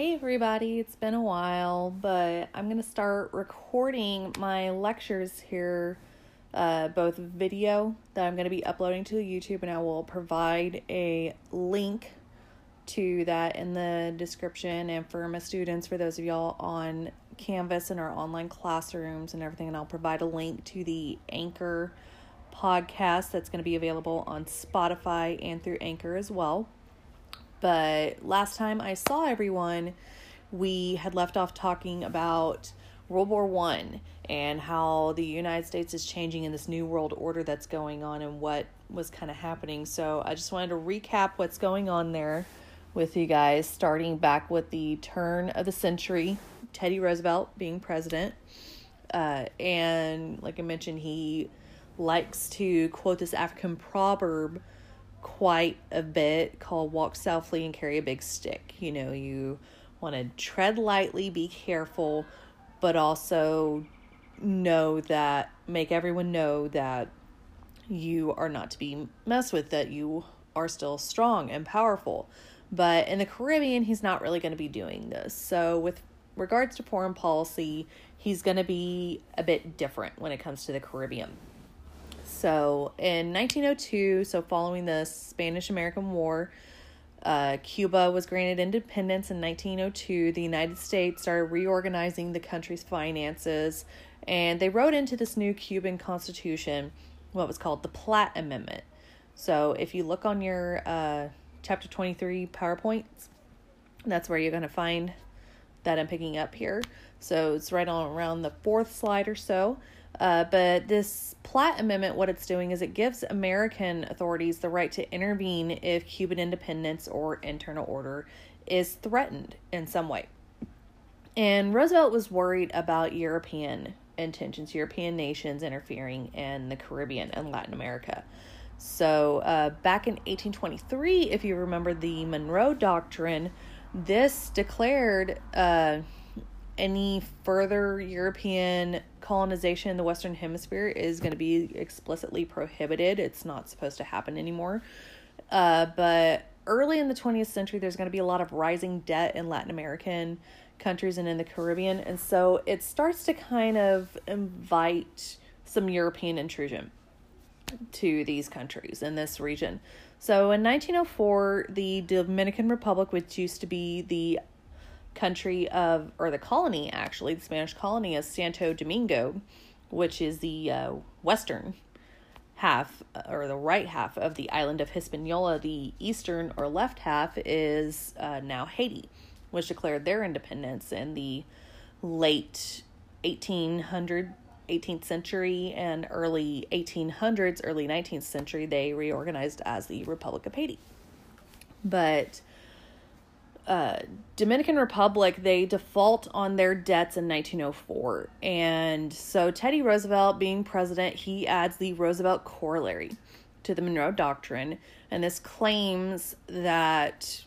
Hey everybody, it's been a while, but I'm going to start recording my lectures here, uh, both video that I'm going to be uploading to YouTube, and I will provide a link to that in the description. And for my students, for those of y'all on Canvas and our online classrooms and everything, and I'll provide a link to the Anchor podcast that's going to be available on Spotify and through Anchor as well. But last time I saw everyone, we had left off talking about World War One and how the United States is changing in this new world order that's going on and what was kind of happening. So I just wanted to recap what's going on there with you guys, starting back with the turn of the century, Teddy Roosevelt being president. Uh, and like I mentioned, he likes to quote this African proverb quite a bit called walk softly and carry a big stick. You know, you want to tread lightly, be careful, but also know that, make everyone know that you are not to be messed with, that you are still strong and powerful. But in the Caribbean, he's not really going to be doing this. So, with regards to foreign policy, he's going to be a bit different when it comes to the Caribbean. So, in 1902, so following the Spanish American War, uh, Cuba was granted independence in 1902. The United States started reorganizing the country's finances, and they wrote into this new Cuban constitution what was called the Platt Amendment. So, if you look on your uh, chapter 23 PowerPoints, that's where you're going to find that I'm picking up here. So, it's right on around the fourth slide or so. Uh, but this Platt Amendment, what it's doing is it gives American authorities the right to intervene if Cuban independence or internal order is threatened in some way. And Roosevelt was worried about European intentions, European nations interfering in the Caribbean and Latin America. So, uh, back in 1823, if you remember the Monroe Doctrine, this declared uh, any further European colonization in the Western Hemisphere is going to be explicitly prohibited. It's not supposed to happen anymore. Uh, but early in the 20th century, there's going to be a lot of rising debt in Latin American countries and in the Caribbean. And so it starts to kind of invite some European intrusion to these countries in this region. So in 1904, the Dominican Republic, which used to be the country of, or the colony actually, the Spanish colony of Santo Domingo, which is the uh, western half uh, or the right half of the island of Hispaniola. The eastern or left half is uh, now Haiti, which declared their independence in the late 1800 18th century and early 1800s, early 19th century, they reorganized as the Republic of Haiti. But uh, Dominican Republic, they default on their debts in 1904. And so Teddy Roosevelt, being president, he adds the Roosevelt Corollary to the Monroe Doctrine. And this claims that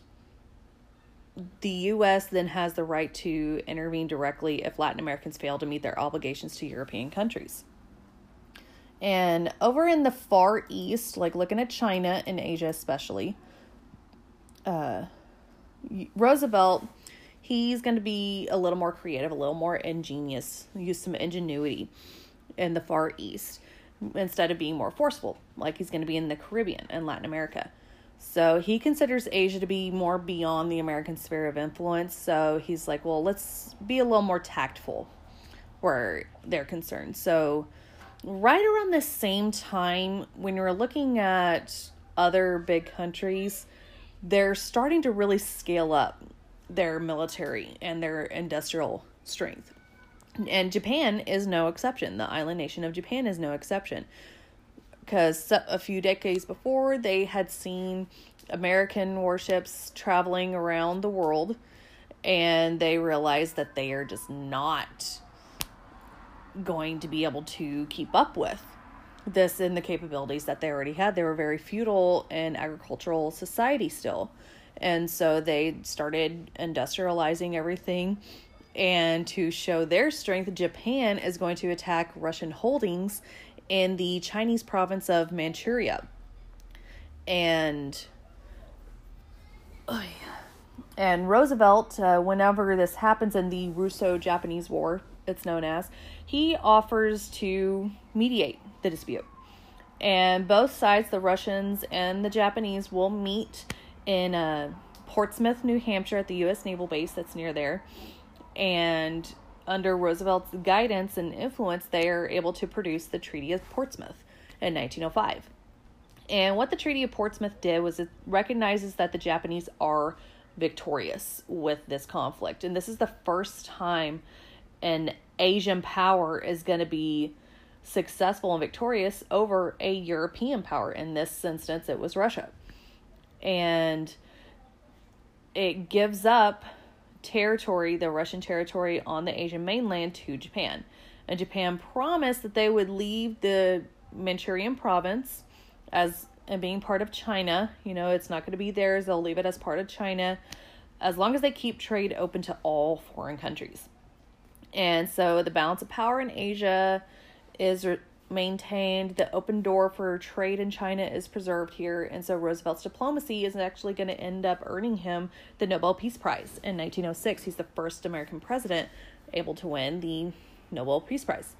the U.S. then has the right to intervene directly if Latin Americans fail to meet their obligations to European countries. And over in the Far East, like looking at China and Asia especially, uh, Roosevelt, he's going to be a little more creative, a little more ingenious, use some ingenuity in the Far East instead of being more forceful, like he's going to be in the Caribbean and Latin America. So he considers Asia to be more beyond the American sphere of influence. So he's like, well, let's be a little more tactful where they're concerned. So, right around the same time, when you're looking at other big countries, they're starting to really scale up their military and their industrial strength. And Japan is no exception. The island nation of Japan is no exception. Because a few decades before, they had seen American warships traveling around the world, and they realized that they are just not going to be able to keep up with this in the capabilities that they already had. They were very feudal and agricultural society still. And so they started industrializing everything. And to show their strength, Japan is going to attack Russian holdings in the Chinese province of Manchuria. And oh And Roosevelt, uh, whenever this happens in the Russo Japanese War, it's known as, he offers to mediate the dispute. And both sides, the Russians and the Japanese, will meet in uh, Portsmouth, New Hampshire, at the U.S. Naval Base that's near there. And under Roosevelt's guidance and influence, they are able to produce the Treaty of Portsmouth in 1905. And what the Treaty of Portsmouth did was it recognizes that the Japanese are victorious with this conflict. And this is the first time an Asian power is going to be successful and victorious over a European power. In this instance, it was Russia. And it gives up territory, the Russian territory on the Asian mainland, to Japan. And Japan promised that they would leave the Manchurian province as and being part of China. You know, it's not going to be theirs. They'll leave it as part of China as long as they keep trade open to all foreign countries. And so the balance of power in Asia is re- maintained. The open door for trade in China is preserved here. And so Roosevelt's diplomacy is actually going to end up earning him the Nobel Peace Prize in 1906. He's the first American president able to win the Nobel Peace Prize.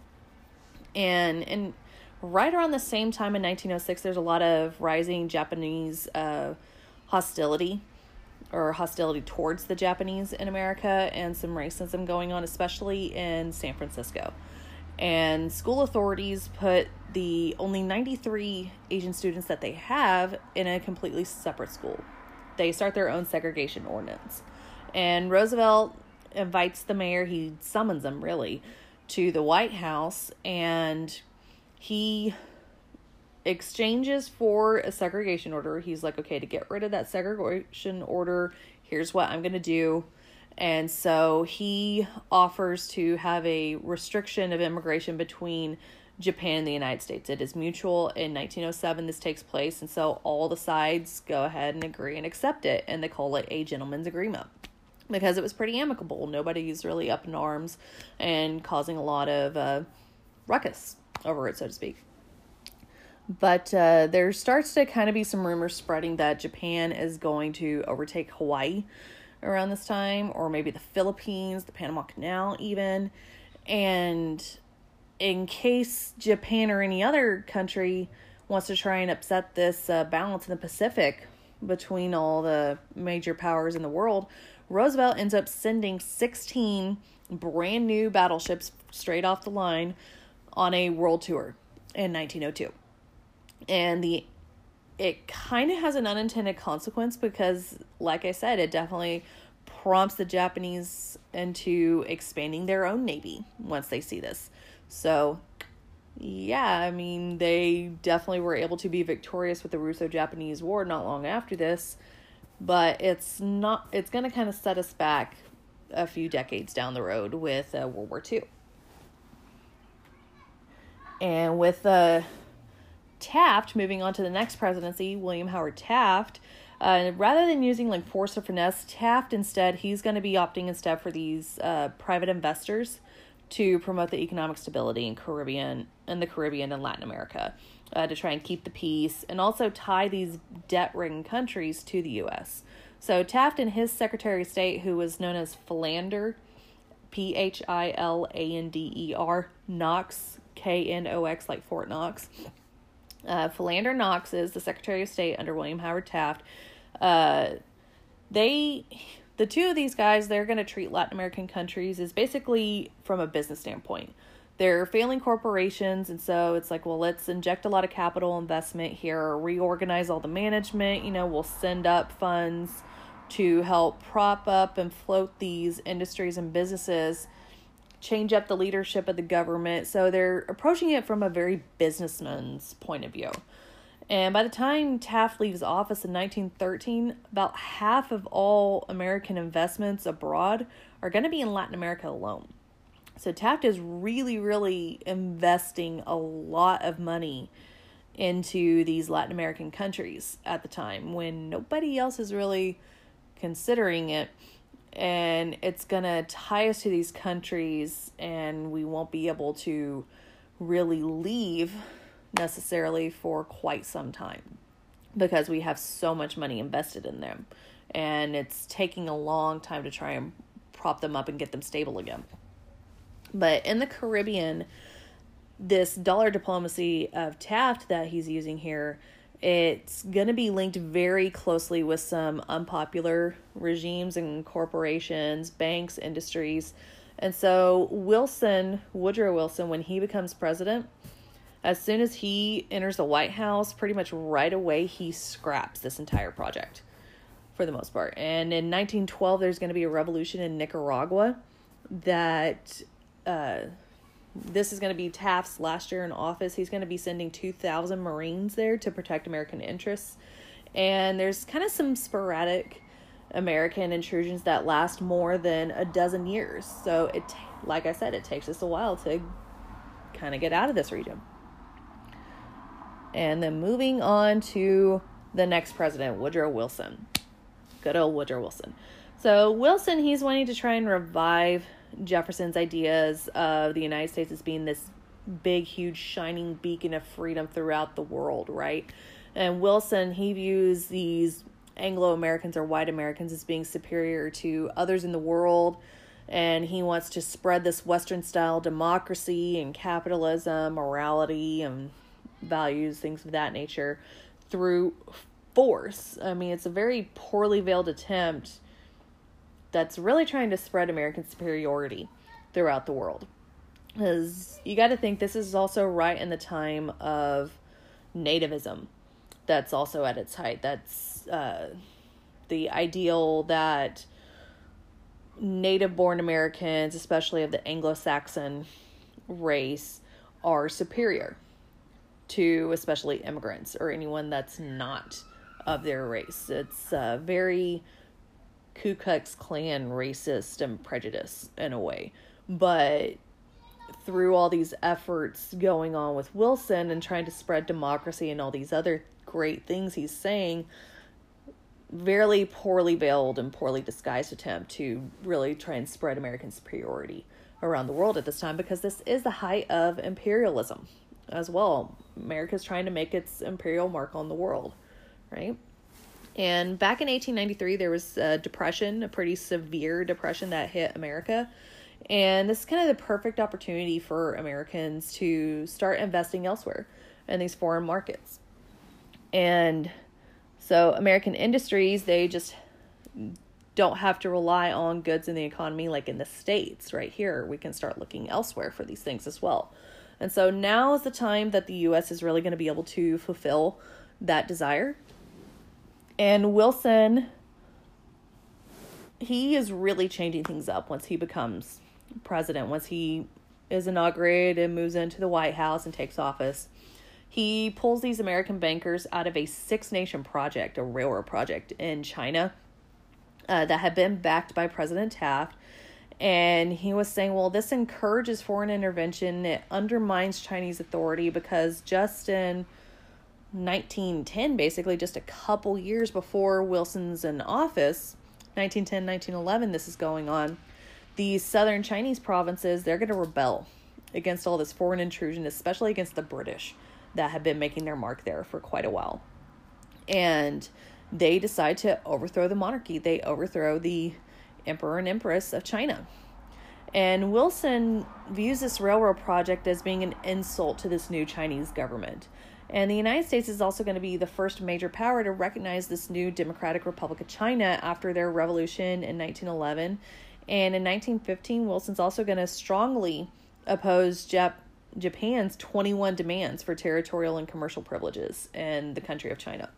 And and right around the same time in 1906, there's a lot of rising Japanese uh, hostility or hostility towards the Japanese in America and some racism going on, especially in San Francisco. And school authorities put the only 93 Asian students that they have in a completely separate school. They start their own segregation ordinance. And Roosevelt invites the mayor, he summons them really, to the White House and he exchanges for a segregation order. He's like, okay, to get rid of that segregation order, here's what I'm going to do. And so he offers to have a restriction of immigration between Japan and the United States. It is mutual. In 1907, this takes place. And so all the sides go ahead and agree and accept it. And they call it a gentleman's agreement because it was pretty amicable. Nobody's really up in arms and causing a lot of uh, ruckus over it, so to speak. But uh, there starts to kind of be some rumors spreading that Japan is going to overtake Hawaii around this time, or maybe the Philippines, the Panama Canal, even. And in case Japan or any other country wants to try and upset this uh, balance in the Pacific between all the major powers in the world, Roosevelt ends up sending 16 brand new battleships straight off the line on a world tour in 1902 and the it kind of has an unintended consequence because like i said it definitely prompts the japanese into expanding their own navy once they see this. So yeah i mean they definitely were able to be victorious with the russo-japanese war not long after this but it's not it's going to kind of set us back a few decades down the road with uh, world war ii and with uh Taft, moving on to the next presidency, William Howard Taft, uh, rather than using like force or finesse, Taft instead, he's going to be opting instead for these uh, private investors to promote the economic stability in Caribbean in the Caribbean and Latin America uh, to try and keep the peace and also tie these debt-ridden countries to the U.S. So Taft and his Secretary of State, who was known as Philander, P H I L A N D E R, Knox, K N O X, like Fort Knox uh, Philander Knox is the Secretary of State under William Howard Taft. Uh, they, the two of these guys, they're going to treat Latin American countries is basically from a business standpoint. They're failing corporations, and so it's like, well, let's inject a lot of capital investment here, reorganize all the management. You know, we'll send up funds to help prop up and float these industries and businesses change up the leadership of the government. So they're approaching it from a very businessman's point of view. And by the time Taft leaves office in 1913, about half of all American investments abroad are going to be in Latin America alone. So Taft is really, really investing a lot of money into these Latin American countries at the time when nobody else is really considering it and it's going to tie us to these countries and we won't be able to really leave necessarily for quite some time because we have so much money invested in them and it's taking a long time to try and prop them up and get them stable again. But in the Caribbean, this dollar diplomacy of Taft that he's using here, it's going to be linked very closely with some unpopular regimes and corporations, banks, industries. And so, Wilson, Woodrow Wilson, when he becomes president, as soon as he enters the White House, pretty much right away, he scraps this entire project for the most part. And in 1912, there's going to be a revolution in Nicaragua that uh, this is going to be Taft's last year in office. He's going to be sending 2,000 Marines there to protect American interests. And there's kind of some sporadic American intrusions that last more than a dozen years. So it, like I said, it takes us a while to kind of get out of this region. And then moving on to the next president, Woodrow Wilson. Good old Woodrow Wilson. So Wilson, he's wanting to try and revive Jefferson's ideas of the United States as being this big, huge, shining beacon of freedom throughout the world, right? And Wilson, he views these Anglo Americans or white Americans as being superior to others in the world. And he wants to spread this Western style democracy and capitalism, morality, and values, things of that nature through force. I mean, it's a very poorly veiled attempt that's really trying to spread American superiority throughout the world. Because you got to think this is also right in the time of nativism that's also at its height. That's uh, the ideal that native born Americans, especially of the Anglo Saxon race, are superior to especially immigrants or anyone that's not of their race. It's uh, very Ku Klux Klan racist and prejudice in a way. But through all these efforts going on with Wilson and trying to spread democracy and all these other great things he's saying, very poorly veiled and poorly disguised attempt to really try and spread American superiority around the world at this time because this is the height of imperialism as well. America's trying to make its imperial mark on the world, right? And back in 1893, there was a depression, a pretty severe depression that hit America. And this is kind of the perfect opportunity for Americans to start investing elsewhere in these foreign markets. And so, American industries, they just don't have to rely on goods in the economy like in the States, right here. We can start looking elsewhere for these things as well. And so, now is the time that the U.S. is really going to be able to fulfill that desire and Wilson, he is really changing things up once he becomes president, once he is inaugurated and moves into the White House and takes office. He pulls these American bankers out of a Six Nation project, a railroad project in China uh, that had been backed by President Taft. And he was saying, well, this encourages foreign intervention. It undermines Chinese authority because just in 1910, basically just a couple years before Wilson's in office, 1910, 1911, this is going on. These southern Chinese provinces, they're going to rebel against all this foreign intrusion, especially against the British that have been making their mark there for quite a while. And they decide to overthrow the monarchy. They overthrow the emperor and empress of China. And Wilson views this railroad project as being an insult to this new Chinese government. And the United States is also going to be the first major power to recognize this new Democratic Republic of China after their revolution in 1911. And in 1915, Wilson's also going to strongly oppose Jap- Japan's 21 demands for territorial and commercial privileges in the country of China.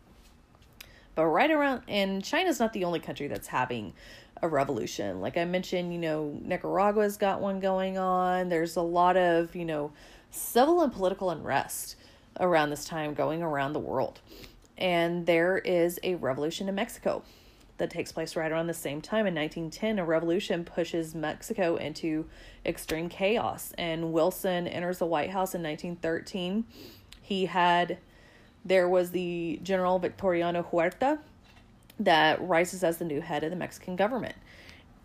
But right around, and China's not the only country that's having a revolution. Like I mentioned, you know, Nicaragua's got one going on. There's a lot of, you know, civil and political unrest around this time going around the world. And there is a revolution in Mexico that takes place right around the same time. In 1910, a revolution pushes Mexico into extreme chaos. And Wilson enters the White House in 1913. He had, there was the General Victoriano Huerta that rises as the new head of the Mexican government.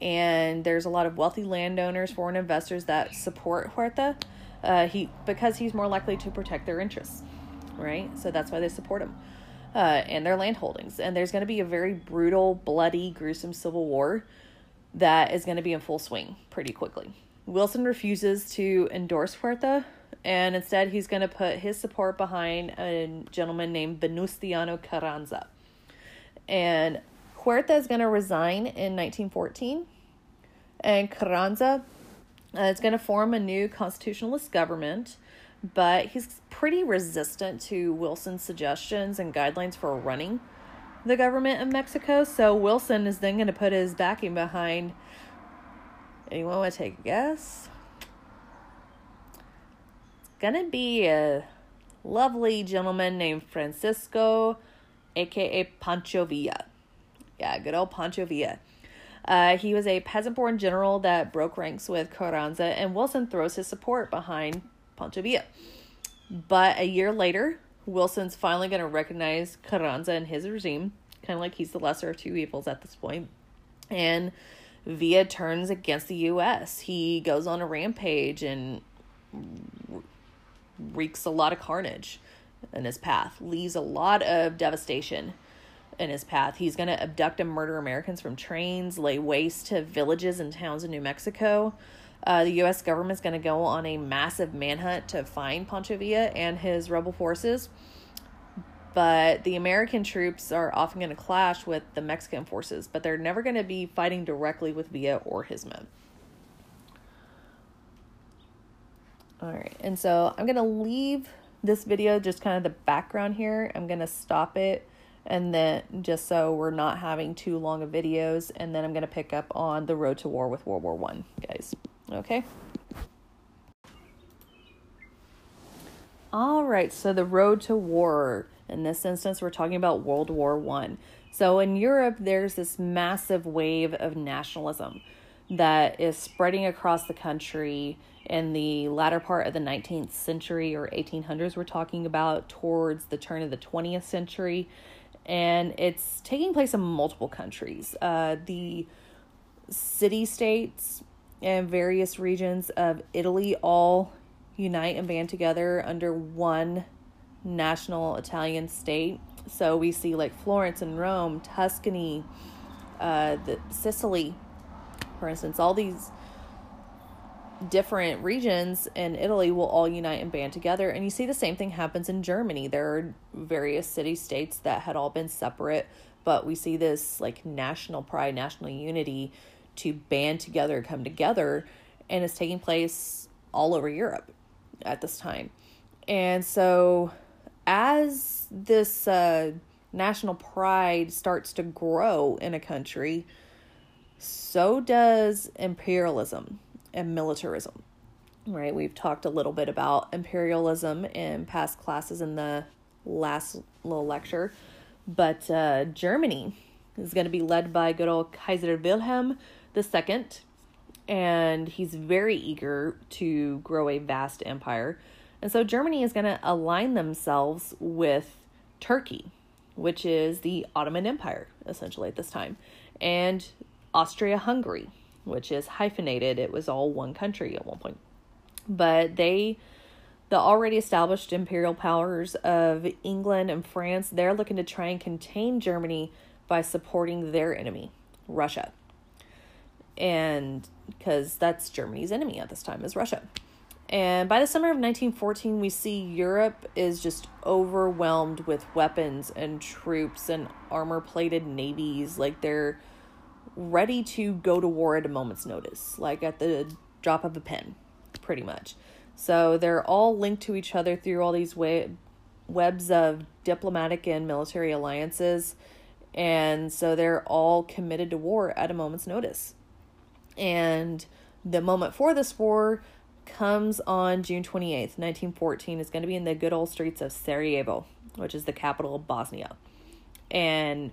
And there's a lot of wealthy landowners, foreign investors that support Huerta uh, he because he's more likely to protect their interests, right? So that's why they support him. uh, and their land holdings. And there's going to be a very brutal, bloody, gruesome civil war that is going to be in full swing pretty quickly. Wilson refuses to endorse Huerta, and instead he's going to put his support behind a gentleman named Venustiano Carranza. And Huerta is going to resign in 1914, and Carranza uh, is going to form a new constitutionalist government, but he's pretty resistant to Wilson's suggestions and guidelines for running the government of Mexico. So Wilson is then going to put his backing behind. Anyone want to take a guess? It's going to be a lovely gentleman named Francisco, aka Pancho Villa. Yeah, good old Pancho Villa. Uh, he was a peasant born general that broke ranks with Carranza, and Wilson throws his support behind Pancho Villa. But a year later, Wilson's finally going to recognize Carranza and his regime, kind of like he's the lesser of two evils at this point. And Villa turns against the U.S. He goes on a rampage and wreaks a lot of carnage in his path, leaves a lot of devastation in his path. He's going to abduct and murder Americans from trains, lay waste to villages and towns in New Mexico. Uh, the U.S. government's going to go on a massive manhunt to find Pancho Villa and his rebel forces. But the American troops are often going to clash with the Mexican forces, but they're never going to be fighting directly with Villa or his men. All right, and so I'm going to leave this video just kind of the background here. I'm going to stop it and then just so we're not having too long of videos and then i'm going to pick up on the road to war with world war one guys. Okay? All right so the road to war. In this instance we're talking about world war one. So in europe there's this massive wave of nationalism that is spreading across the country in the latter part of the 19th century or 1800s we're talking about towards the turn of the 20th century and it's taking place in multiple countries. Uh, the city states and various regions of Italy all unite and band together under one national Italian state. So we see like Florence and Rome, Tuscany, uh, the Sicily, for instance, all these different regions in Italy will all unite and band together. And you see the same thing happens in Germany. There are various city states that had all been separate, but we see this like national pride, national unity to band together, come together, and it's taking place all over Europe at this time. And so as this uh, national pride starts to grow in a country, so does imperialism and militarism. Right? We've talked a little bit about imperialism in past classes in the last little lecture, but uh, Germany is going to be led by good old Kaiser Wilhelm II, and he's very eager to grow a vast empire. And so Germany is going to align themselves with Turkey, which is the Ottoman Empire, essentially, at this time, and Austria Hungary, which is hyphenated. It was all one country at one point. But they, the already established imperial powers of England and France, they're looking to try and contain Germany by supporting their enemy, Russia. And because that's Germany's enemy at this time is Russia. And by the summer of 1914, we see Europe is just overwhelmed with weapons and troops and armor plated navies. Like they're ready to go to war at a moment's notice, like at the drop of a pen, pretty much. So they're all linked to each other through all these web- webs of diplomatic and military alliances. And so they're all committed to war at a moment's notice. And the moment for this war comes on June 28th, 1914. It's going to be in the good old streets of Sarajevo, which is the capital of Bosnia. And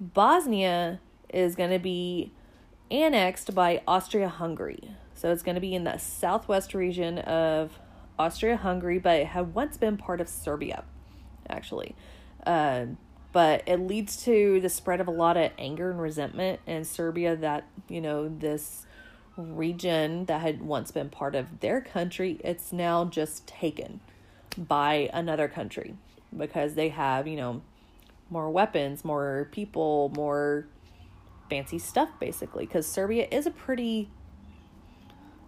Bosnia is going to be annexed by Austria Hungary. So it's going to be in the southwest region of Austria Hungary, but it had once been part of Serbia, actually. Uh, but it leads to the spread of a lot of anger and resentment in Serbia that, you know, this region that had once been part of their country, it's now just taken by another country because they have, you know, more weapons, more people, more fancy stuff, basically. Because Serbia is a pretty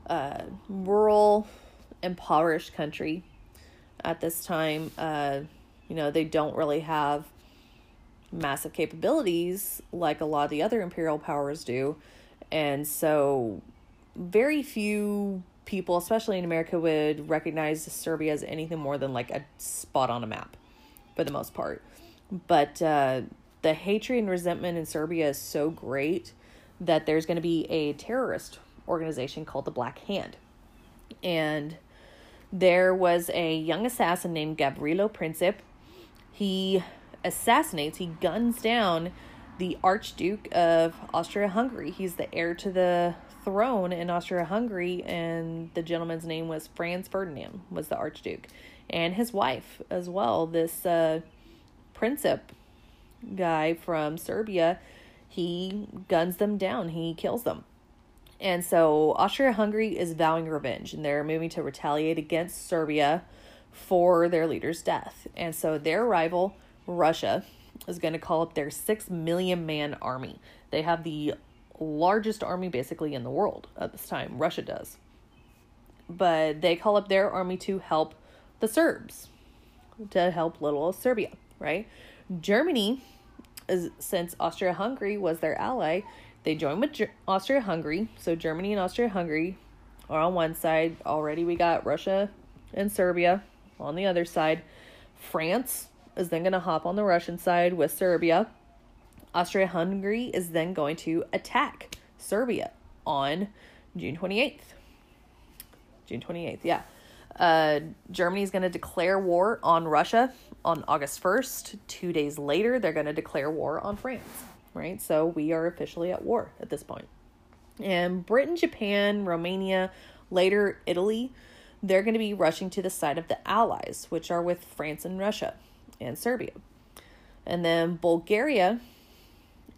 uh, rural, impoverished country at this time. Uh, you know, they don't really have massive capabilities like a lot of the other imperial powers do. And so, very few people, especially in America, would recognize Serbia as anything more than like a spot on a map for the most part. But uh, the hatred and resentment in Serbia is so great that there's going to be a terrorist organization called the Black Hand. And there was a young assassin named Gavrilo Princip. He assassinates, he guns down the Archduke of Austria Hungary. He's the heir to the throne in Austria Hungary, and the gentleman's name was Franz Ferdinand, was the Archduke. And his wife as well, this uh, Princip guy from Serbia, he guns them down, he kills them. And so Austria Hungary is vowing revenge and they're moving to retaliate against Serbia for their leader's death. And so their rival, Russia, is going to call up their 6 million man army. They have the largest army basically in the world at this time. Russia does. But they call up their army to help the Serbs, to help little Serbia, right? Germany, since Austria Hungary was their ally, they joined with Ger- Austria Hungary. So Germany and Austria Hungary are on one side. Already we got Russia and Serbia on the other side. France is then going to hop on the Russian side with Serbia. Austria Hungary is then going to attack Serbia on June 28th. June 28th, yeah. Uh, Germany is going to declare war on Russia on August 1st. Two days later, they're going to declare war on France right? So we are officially at war at this point. And Britain, Japan, Romania, later Italy, they're going to be rushing to the side of the Allies, which are with France and Russia and Serbia. And then Bulgaria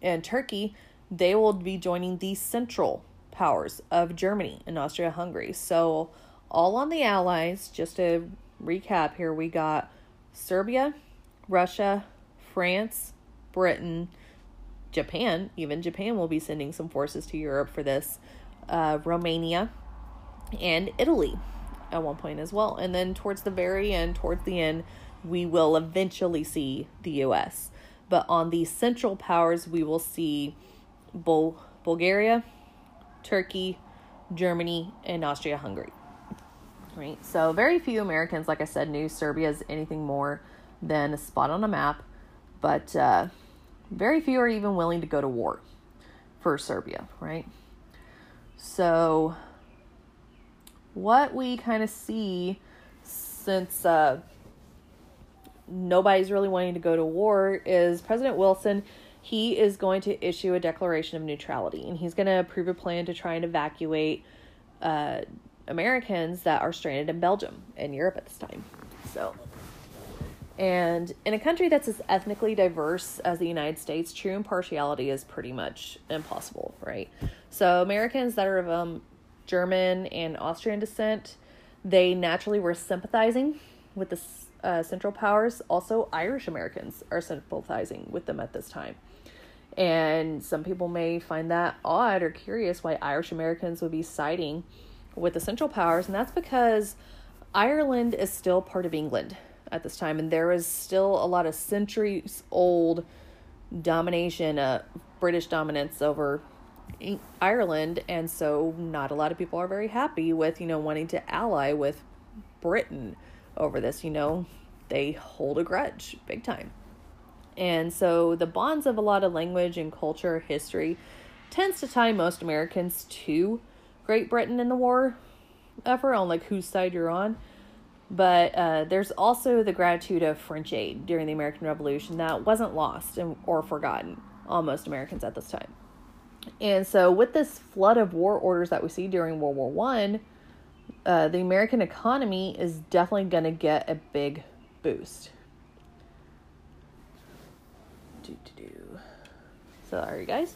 and Turkey, they will be joining the central powers of Germany and Austria Hungary. So, all on the Allies, just to recap here, we got Serbia, Russia, France, Britain, Japan, even Japan will be sending some forces to Europe for this, uh, Romania, and Italy at one point as well. And then towards the very end, towards the end, we will eventually see the US. But on the central powers, we will see Bul- Bulgaria, Turkey, Germany, and Austria Hungary. Right? So, very few Americans, like I said, knew Serbia as anything more than a spot on a map. But uh, very few are even willing to go to war for Serbia, right? So, what we kind of see since uh, nobody's really wanting to go to war is President Wilson. He is going to issue a declaration of neutrality and he's going to approve a plan to try and evacuate uh, Americans that are stranded in Belgium and Europe at this time. So, and in a country that's as ethnically diverse as the United States, true impartiality is pretty much impossible, right? So Americans that are of um, German and Austrian descent, they naturally were sympathizing with the uh, Central Powers. Also, Irish Americans are sympathizing with them at this time. And some people may find that odd or curious why Irish Americans would be siding with the Central Powers, and that's because Ireland is still part of England at this time, and there is still a lot of centuries old domination, uh, British dominance over Ireland, and so not a lot of people are very happy with you know wanting to ally with Britain over this. You know, they hold a grudge big time, and so the bonds of a lot of language and culture, history, tends to tie most Americans to Great Britain in the war effort on like whose side you're on. But uh, there's also the gratitude of French aid during the American Revolution that wasn't lost and, or forgotten on most Americans at this time. And so, with this flood of war orders that we see during World War One, uh, the American economy is definitely going to get a big boost. Do, do, do. Sorry, guys.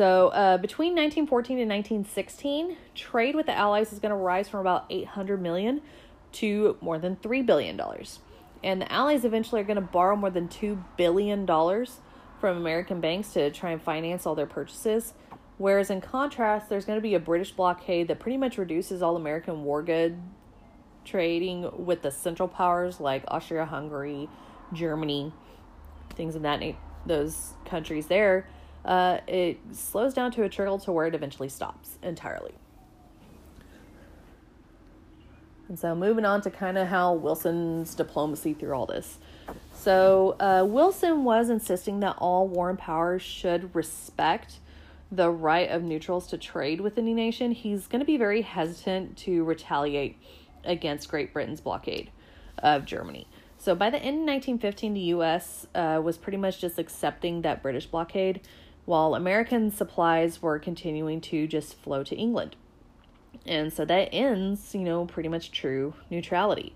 So, uh, between 1914 and 1916, trade with the Allies is going to rise from about 800 million to more than $3 billion. And the Allies eventually are going to borrow more than $2 billion from American banks to try and finance all their purchases. Whereas in contrast, there's going to be a British blockade that pretty much reduces all American war good trading with the Central Powers like Austria, Hungary, Germany, things of that those countries there. Uh, it slows down to a trickle to where it eventually stops entirely. And so, moving on to kind of how Wilson's diplomacy through all this. So, uh, Wilson was insisting that all warring powers should respect the right of neutrals to trade with any nation. He's going to be very hesitant to retaliate against Great Britain's blockade of Germany. So, by the end of 1915, the U.S. Uh, was pretty much just accepting that British blockade, while American supplies were continuing to just flow to England. And so that ends, you know, pretty much true neutrality.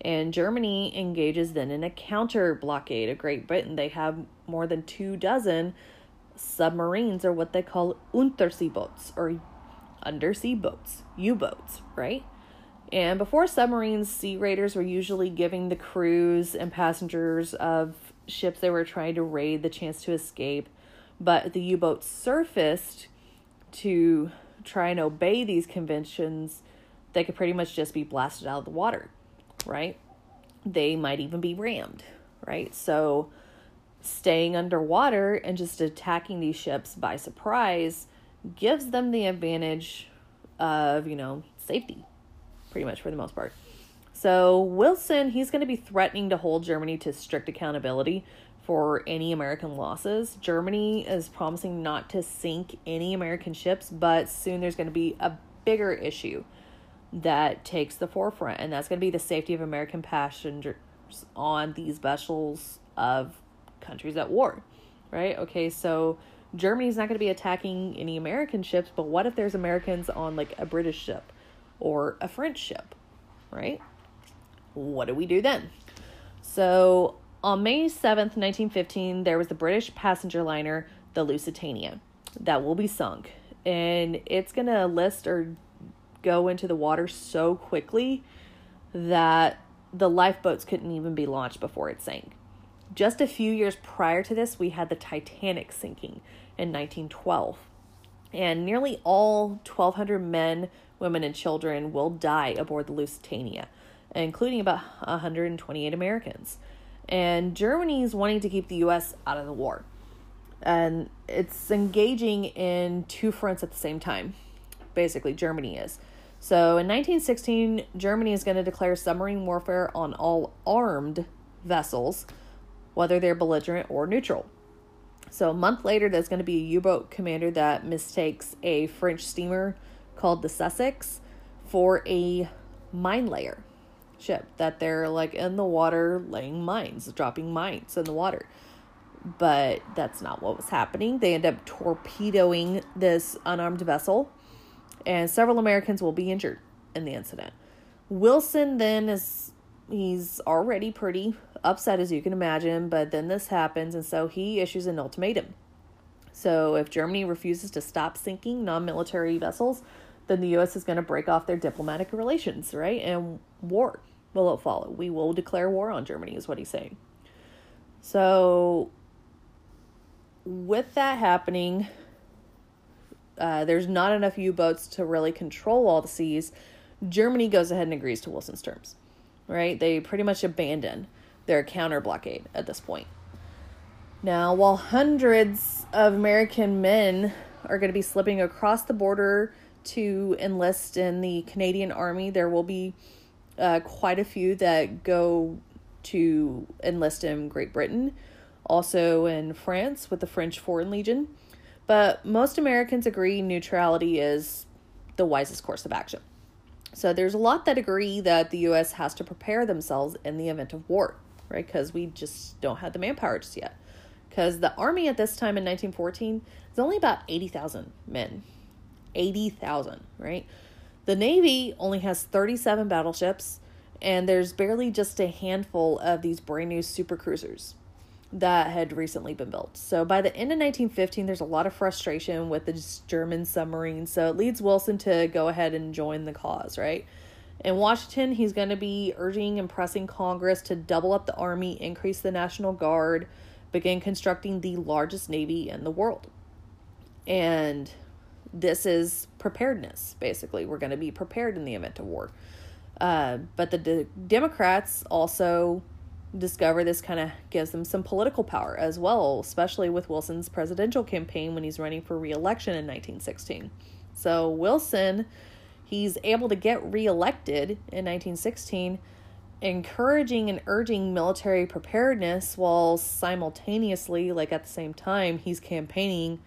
And Germany engages then in a counter blockade of Great Britain. They have more than two dozen submarines, or what they call Unterseeboats, or undersea boats, U boats, right? And before submarines, sea raiders were usually giving the crews and passengers of ships they were trying to raid the chance to escape. But the U boats surfaced to try and obey these conventions, they could pretty much just be blasted out of the water, right? They might even be rammed, right? So, staying underwater and just attacking these ships by surprise gives them the advantage of, you know, safety, pretty much for the most part. So, Wilson, he's going to be threatening to hold Germany to strict accountability for any American losses. Germany is promising not to sink any American ships, but soon there's going to be a bigger issue that takes the forefront, and that's going to be the safety of American passengers on these vessels of countries at war, right? Okay, so Germany's not going to be attacking any American ships, but what if there's Americans on like a British ship or a French ship, right? What do we do then? So on May 7th, 1915, there was the British passenger liner, the Lusitania, that will be sunk. And it's going to list or go into the water so quickly that the lifeboats couldn't even be launched before it sank. Just a few years prior to this, we had the Titanic sinking in 1912. And nearly all 1,200 men, women, and children will die aboard the Lusitania, including about 128 Americans and Germany is wanting to keep the US out of the war. And it's engaging in two fronts at the same time. Basically, Germany is. So in 1916, Germany is going to declare submarine warfare on all armed vessels, whether they're belligerent or neutral. So a month later, there's going to be a U boat commander that mistakes a French steamer called the Sussex for a mine layer ship that they're like in the water laying mines, dropping mines in the water. But that's not what was happening. They end up torpedoing this unarmed vessel, and several Americans will be injured in the incident. Wilson then is he's already pretty upset as you can imagine, but then this happens and so he issues an ultimatum. So if Germany refuses to stop sinking non-military vessels, then the US is going to break off their diplomatic relations, right? And war will it follow. We will declare war on Germany, is what he's saying. So, with that happening, uh, there's not enough U boats to really control all the seas. Germany goes ahead and agrees to Wilson's terms, right? They pretty much abandon their counter blockade at this point. Now, while hundreds of American men are going to be slipping across the border to enlist in the Canadian Army, there will be uh, quite a few that go to enlist in Great Britain, also in France with the French Foreign Legion. But most Americans agree neutrality is the wisest course of action. So there's a lot that agree that the US has to prepare themselves in the event of war, right? Because we just don't have the manpower just yet. Because the army at this time in 1914 is only about 80,000 men. 80,000, right? The Navy only has 37 battleships, and there's barely just a handful of these brand new super cruisers that had recently been built. So by the end of 1915, there's a lot of frustration with the German submarines. So it leads Wilson to go ahead and join the cause, right? In Washington, he's going to be urging and pressing Congress to double up the Army, increase the National Guard, begin constructing the largest Navy in the world. And this is preparedness, basically. We're going to be prepared in the event of war. Uh, but the de- Democrats also discover this kind of gives them some political power as well, especially with Wilson's presidential campaign when he's running for reelection in 1916. So Wilson, he's able to get reelected in 1916, encouraging and urging military preparedness while simultaneously, like at the same time, he's campaigning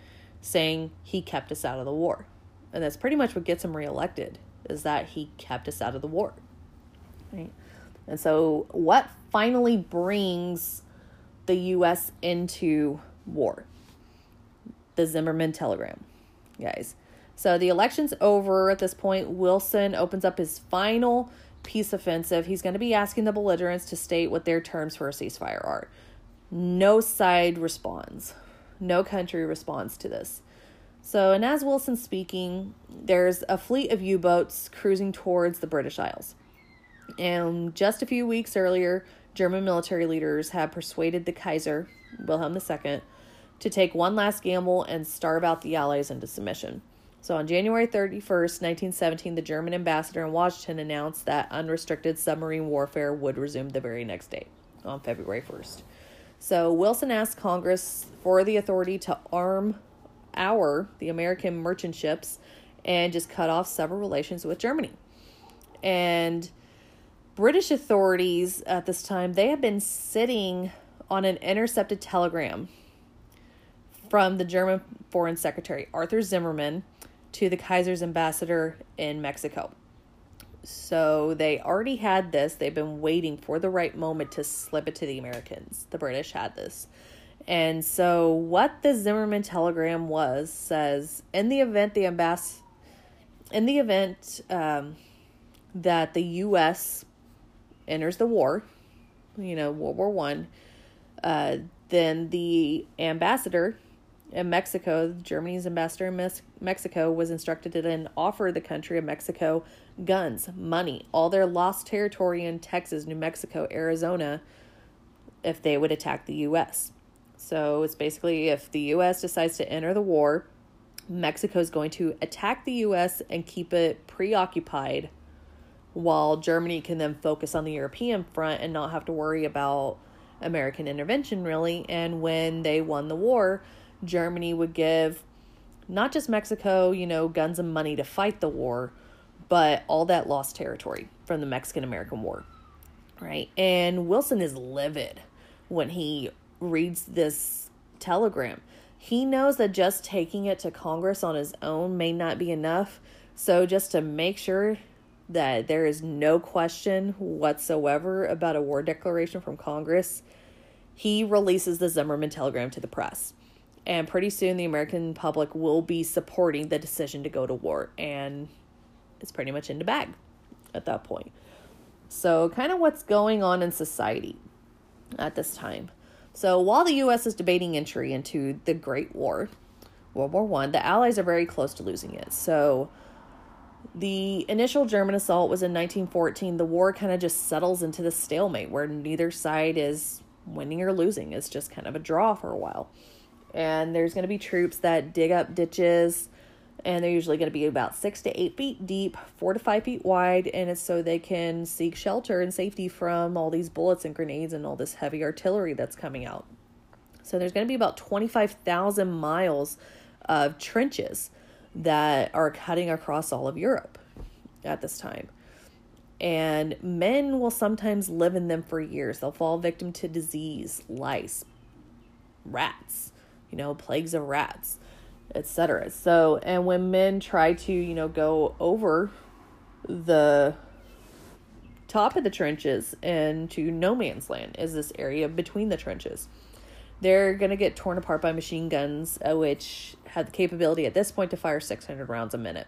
saying he kept us out of the war. And that's pretty much what gets him reelected is that he kept us out of the war. Right? And so what finally brings the US into war? The Zimmermann telegram. Guys. So the election's over at this point. Wilson opens up his final peace offensive. He's going to be asking the belligerents to state what their terms for a ceasefire are. No side responds. No country responds to this. So, and as Wilson's speaking, there's a fleet of U boats cruising towards the British Isles. And just a few weeks earlier, German military leaders had persuaded the Kaiser, Wilhelm II, to take one last gamble and starve out the Allies into submission. So on January 31st, 1917, the German ambassador in Washington announced that unrestricted submarine warfare would resume the very next day, on February 1st. So Wilson asked Congress for the authority to arm our, the American merchant ships, and just cut off several relations with Germany. And British authorities at this time, they had been sitting on an intercepted telegram from the German Foreign Secretary, Arthur Zimmermann, to the Kaiser's ambassador in Mexico. So they already had this. They've been waiting for the right moment to slip it to the Americans. The British had this. And so what the Zimmermann telegram was says in the event the ambass in the event um, that the US enters the war, you know, World War 1, uh, then the ambassador in Mexico, Germany's ambassador in Mexico, was instructed to then offer the country of Mexico guns, money, all their lost territory in Texas, New Mexico, Arizona, if they would attack the U.S. So it's basically if the U.S. decides to enter the war, Mexico is going to attack the U.S. and keep it preoccupied while Germany can then focus on the European front and not have to worry about American intervention, really. And when they won the war, Germany would give not just Mexico, you know, guns and money to fight the war, but all that lost territory from the Mexican American War. Right. And Wilson is livid when he reads this telegram. He knows that just taking it to Congress on his own may not be enough. So, just to make sure that there is no question whatsoever about a war declaration from Congress, he releases the Zimmermann telegram to the press. And pretty soon, the American public will be supporting the decision to go to war. And it's pretty much in the bag at that point. So, kind of what's going on in society at this time. So, while the U.S. is debating entry into the Great War, World War One, the Allies are very close to losing it. So, the initial German assault was in 1914. The war kind of just settles into the stalemate where neither side is winning or losing. It's just kind of a draw for a while and there's going to be troops that dig up ditches and they're usually going to be about six to eight feet deep, four to five feet wide, and it's so they can seek shelter and safety from all these bullets and grenades and all this heavy artillery that's coming out. So there's going to be about 25,000 miles of trenches that are cutting across all of Europe at this time. And men will sometimes live in them for years. They'll fall victim to disease, lice, rats, you know, plagues of rats, etc. So, and when men try to, you know, go over the top of the trenches and to no man's land is this area between the trenches. They're going to get torn apart by machine guns, uh, which have the capability at this point to fire 600 rounds a minute.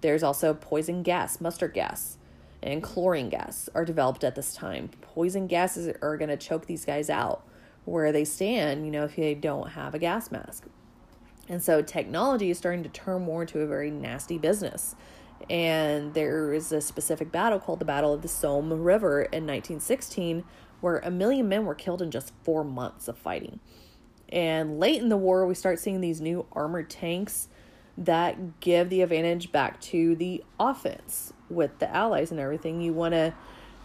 There's also poison gas, mustard gas, and chlorine gas are developed at this time. Poison gases are going to choke these guys out where they stand, you know, if they don't have a gas mask. And so technology is starting to turn more into a very nasty business. And there is a specific battle called the Battle of the Somme River in 1916, where a million men were killed in just four months of fighting. And late in the war, we start seeing these new armored tanks that give the advantage back to the offense with the Allies and everything. You want to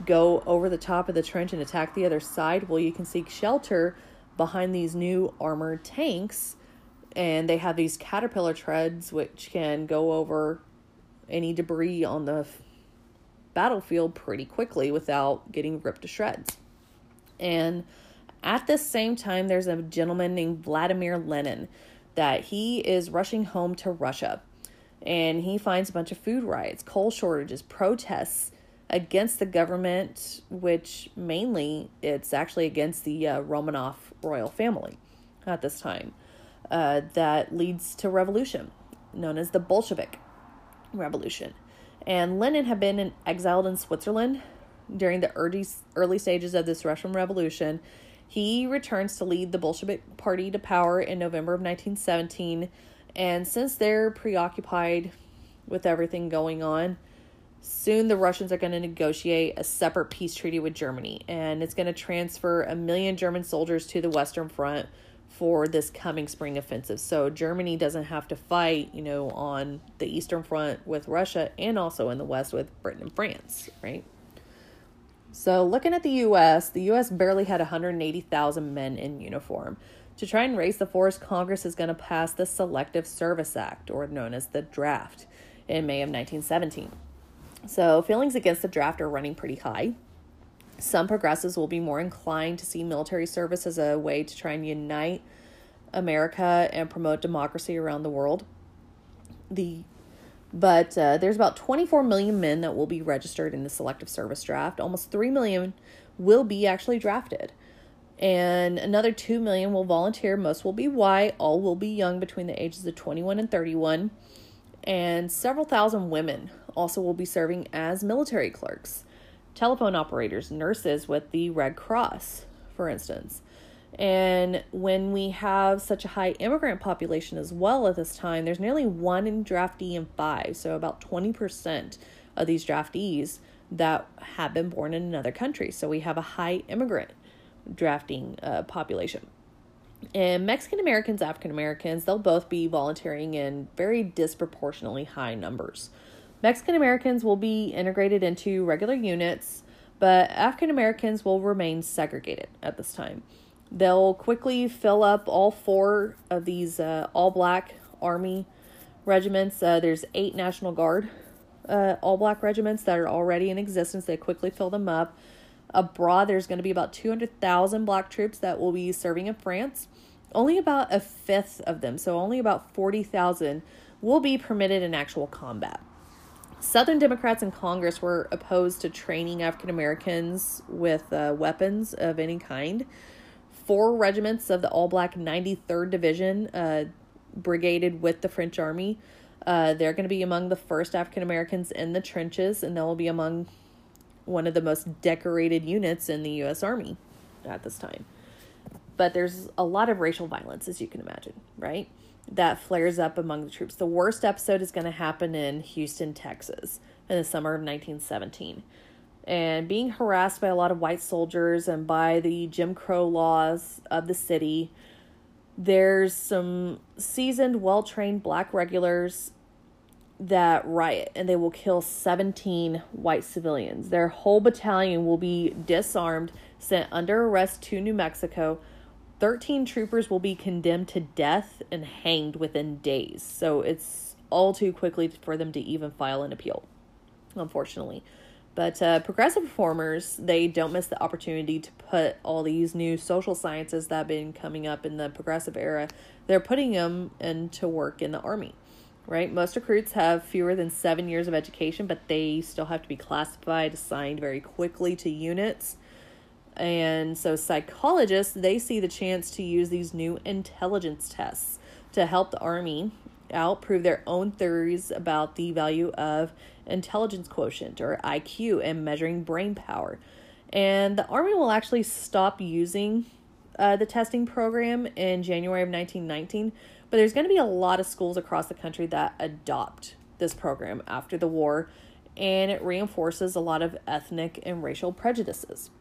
go over the top of the trench and attack the other side. Well, you can seek shelter behind these new armored tanks, and they have these caterpillar treads which can go over any debris on the battlefield pretty quickly without getting ripped to shreds. And at the same time, there's a gentleman named Vladimir Lenin that he is rushing home to Russia and he finds a bunch of food riots, coal shortages, protests against the government, which mainly it's actually against the uh, Romanov royal family at this time. Uh, that leads to revolution known as the Bolshevik Revolution. And Lenin had been exiled in Switzerland during the early, early stages of this Russian Revolution he returns to lead the Bolshevik Party to power in November of 1917, and since they're preoccupied with everything going on, soon the Russians are going to negotiate a separate peace treaty with Germany, and it's going to transfer a million German soldiers to the Western Front for this coming spring offensive. So Germany doesn't have to fight, you know, on the Eastern Front with Russia and also in the West with Britain and France, right? So, looking at the US, the US barely had 180,000 men in uniform. To try and raise the force, Congress is going to pass the Selective Service Act, or known as the draft, in May of 1917. So, feelings against the draft are running pretty high. Some progressives will be more inclined to see military service as a way to try and unite America and promote democracy around the world. The but uh, there's about 24 million men that will be registered in the selective service draft. Almost 3 million will be actually drafted. And another 2 million will volunteer. Most will be white. All will be young between the ages of 21 and 31. And several thousand women also will be serving as military clerks, telephone operators, nurses with the Red Cross, for instance. And when we have such a high immigrant population as well at this time, there's nearly one in draftee in five, so about 20% of these draftees that have been born in another country. So we have a high immigrant drafting uh, population. And Mexican Americans, African Americans, they'll both be volunteering in very disproportionately high numbers. Mexican Americans will be integrated into regular units, but African Americans will remain segregated at this time. They'll quickly fill up all four of these uh, all black army regiments. Uh, there's eight National Guard uh, all black regiments that are already in existence. They quickly fill them up. Abroad, there's going to be about 200,000 black troops that will be serving in France. Only about a fifth of them, so only about 40,000, will be permitted in actual combat. Southern Democrats in Congress were opposed to training African Americans with uh, weapons of any kind four regiments of the all black 93rd Division, uh, brigaded with the French army. Uh, they're going to be among the first African Americans in the trenches, and they'll be among one of the most decorated units in the U.S. Army at this time. But there's a lot of racial violence, as you can imagine, right? That flares up among the troops. The worst episode is going to happen in Houston, Texas, in the summer of 1917 and being harassed by a lot of white soldiers and by the Jim Crow laws of the city. There's some seasoned, well trained black regulars that riot and they will kill 17 white civilians. Their whole battalion will be disarmed, sent under arrest to New Mexico. 13 troopers will be condemned to death and hanged within days. So it's all too quickly for them to even file an appeal, unfortunately. But uh, progressive reformers, they don't miss the opportunity to put all these new social sciences that have been coming up in the progressive era, they're putting them into work in the army, right? Most recruits have fewer than seven years of education, but they still have to be classified, assigned very quickly to units. And so psychologists, they see the chance to use these new intelligence tests to help the army out, prove their own theories about the value of intelligence quotient or IQ and measuring brain power. And the Army will actually stop using uh, the testing program in January of 1919, but there's going to be a lot of schools across the country that adopt this program after the war, and it reinforces a lot of ethnic and racial prejudices.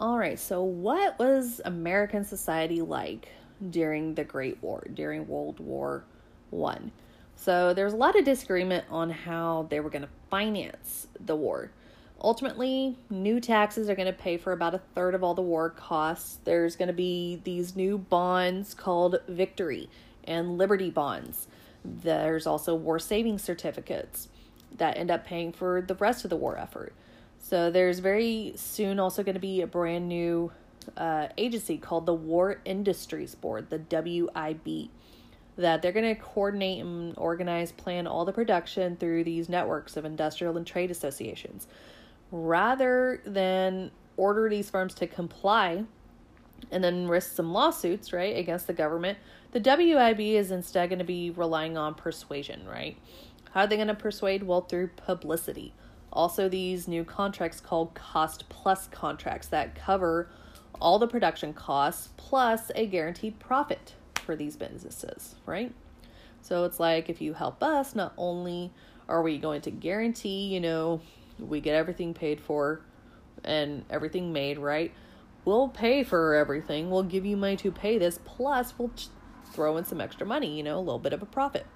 All right, so what was American society like during the Great War, during World War One? So there's a lot of disagreement on how they were going to finance the war. Ultimately, new taxes are going to pay for about a third of all the war costs. There's going to be these new bonds called Victory and Liberty bonds. There's also war savings certificates that end up paying for the rest of the war effort. So there's very soon also going to be a brand new uh, agency called the War Industries Board, the WIB, that they're going to coordinate and organize, plan all the production through these networks of industrial and trade associations. Rather than order these firms to comply and then risk some lawsuits, right, against the government, the WIB is instead going to be relying on persuasion, right? How are they going to persuade? Well, through publicity also, these new contracts called cost plus contracts that cover all the production costs plus a guaranteed profit for these businesses, right? So it's like if you help us, not only are we going to guarantee, you know, we get everything paid for and everything made, right? We'll pay for everything. We'll give you money to pay this, plus we'll throw in some extra money, you know, a little bit of a profit.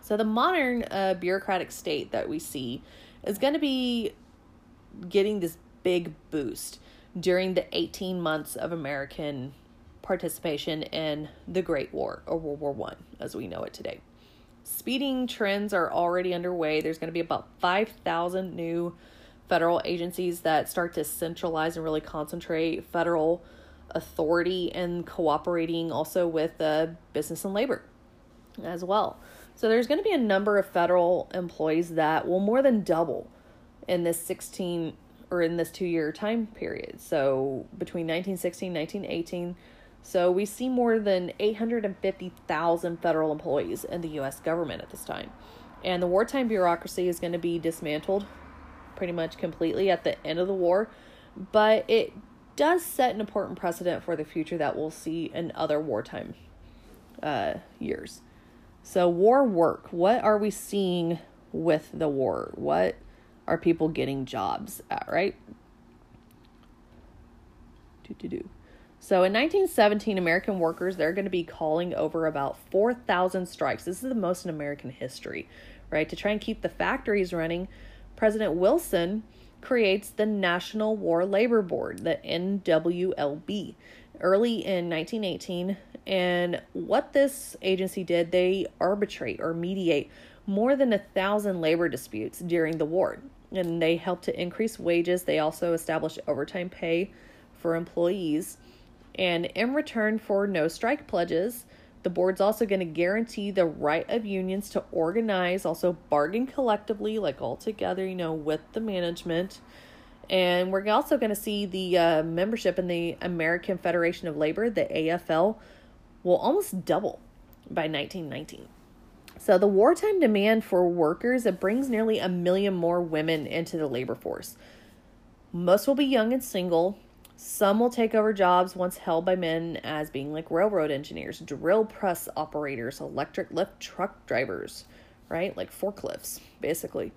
So the modern uh, bureaucratic state that we see is going to be getting this big boost during the 18 months of American participation in the Great War or World War One as we know it today. Speeding trends are already underway. There's going to be about 5,000 new federal agencies that start to centralize and really concentrate federal authority and cooperating also with uh, business and labor as well. So there's going to be a number of federal employees that will more than double in this 16 or in this two year time period. So between 1916 1918. So we see more than 850,000 federal employees in the US government at this time. And the wartime bureaucracy is going to be dismantled pretty much completely at the end of the war, but it does set an important precedent for the future that we'll see in other wartime uh, years. So, war work. What are we seeing with the war? What are people getting jobs at, right? Do, do, do. So in 1917, American workers, they're going to be calling over about 4,000 strikes. This is the most in American history, right? To try and keep the factories running, President Wilson creates the National War Labor Board, the NWLB, early in 1918 and what this agency did, they arbitrate or mediate more than a thousand labor disputes during the war. And they helped to increase wages. They also established overtime pay for employees. And in return for no strike pledges, the board's also going to guarantee the right of unions to organize, also bargain collectively, like all together, you know, with the management. And we're also going to see the uh, membership in the American Federation of Labor, the AFL, will almost double by 1919. So the wartime demand for workers it brings nearly a million more women into the labor force. Most will be young and single. Some will take over jobs once held by men as being like railroad engineers, drill press operators, electric lift truck drivers, right? Like forklifts, basically.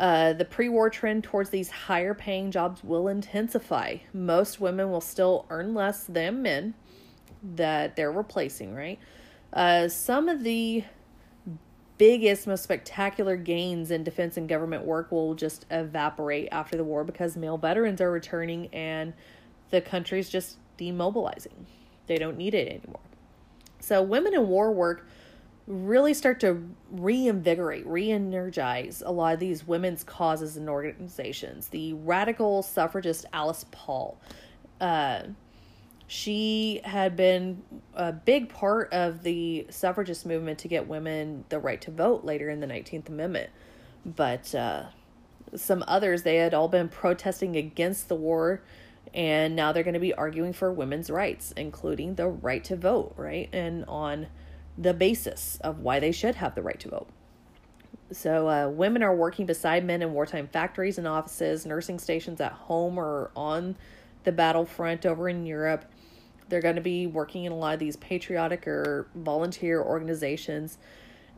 Uh, the pre war trend towards these higher paying jobs will intensify. Most women will still earn less than men, that they're replacing, right? Uh, some of the biggest, most spectacular gains in defense and government work will just evaporate after the war because male veterans are returning and the country's just demobilizing. They don't need it anymore. So, women in war work really start to reinvigorate, re energize a lot of these women's causes and organizations. The radical suffragist Alice Paul. Uh, she had been a big part of the suffragist movement to get women the right to vote later in the 19th Amendment. But uh, some others, they had all been protesting against the war, and now they're going to be arguing for women's rights, including the right to vote, right? And on the basis of why they should have the right to vote. So, uh, women are working beside men in wartime factories and offices, nursing stations at home or on the battlefront over in Europe. They're going to be working in a lot of these patriotic or volunteer organizations.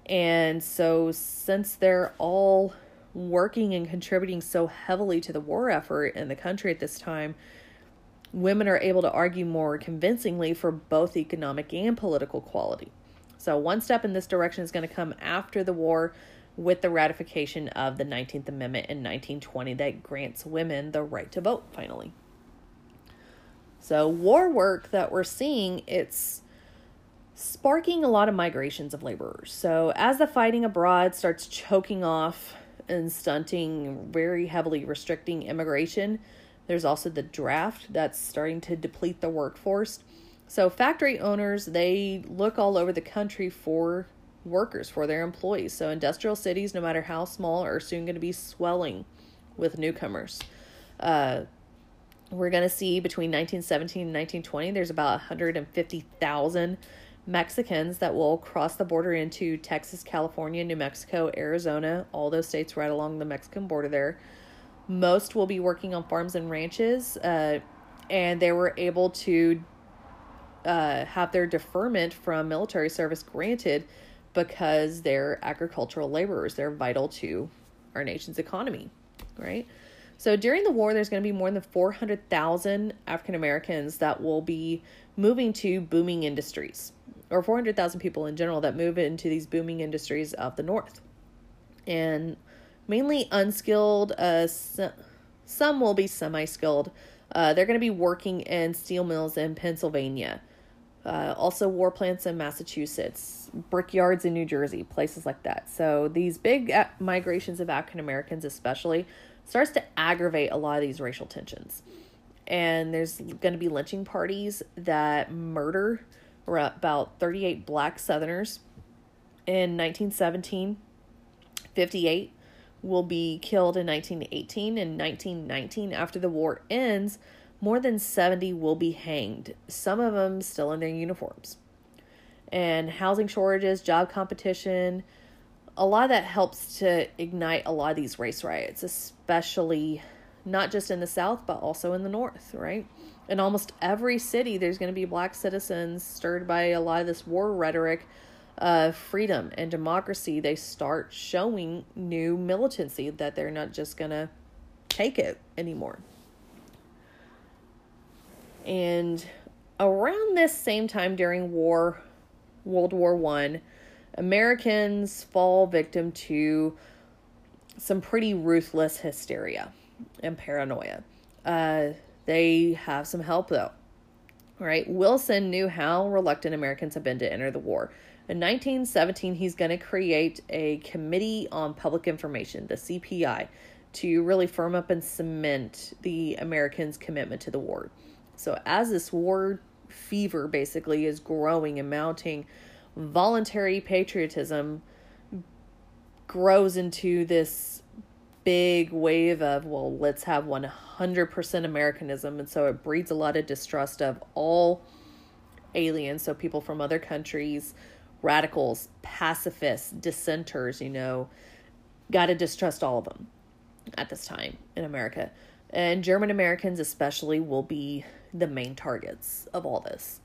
And so, since they're all working and contributing so heavily to the war effort in the country at this time, women are able to argue more convincingly for both economic and political quality. So, one step in this direction is going to come after the war with the ratification of the 19th Amendment in 1920 that grants women the right to vote finally. So, war work that we're seeing, it's sparking a lot of migrations of laborers. So, as the fighting abroad starts choking off and stunting, very heavily restricting immigration, there's also the draft that's starting to deplete the workforce. So, factory owners, they look all over the country for workers, for their employees. So, industrial cities, no matter how small, are soon going to be swelling with newcomers. Uh, we're going to see between 1917 and 1920, there's about 150,000 Mexicans that will cross the border into Texas, California, New Mexico, Arizona, all those states right along the Mexican border there. Most will be working on farms and ranches, uh, and they were able to uh, have their deferment from military service granted because they're agricultural laborers. They're vital to our nation's economy, right? So during the war, there's going to be more than 400,000 African Americans that will be moving to booming industries, or 400,000 people in general that move into these booming industries of the North. And mainly unskilled, uh, some will be semi skilled. Uh, they're going to be working in steel mills in Pennsylvania. Uh, also, war plants in Massachusetts, brickyards in New Jersey, places like that. So, these big migrations of African Americans, especially, starts to aggravate a lot of these racial tensions. And there's going to be lynching parties that murder about 38 black Southerners in 1917. 58 will be killed in 1918 and 1919 after the war ends more than 70 will be hanged, some of them still in their uniforms. And housing shortages, job competition, a lot of that helps to ignite a lot of these race riots, especially not just in the South, but also in the North, right? In almost every city, there's going to be black citizens stirred by a lot of this war rhetoric of freedom and democracy. They start showing new militancy that they're not just going to take it anymore. And around this same time during war, World War One, Americans fall victim to some pretty ruthless hysteria and paranoia. Uh, they have some help though. Right? Wilson knew how reluctant Americans have been to enter the war. In 1917, he's going to create a Committee on Public Information, the CPI, to really firm up and cement the Americans' commitment to the war. So, as this war fever basically is growing and mounting, voluntary patriotism grows into this big wave of, well, let's have 100% Americanism. And so it breeds a lot of distrust of all aliens, so people from other countries, radicals, pacifists, dissenters, you know, got to distrust all of them at this time in America. And German Americans, especially, will be the main targets of all this.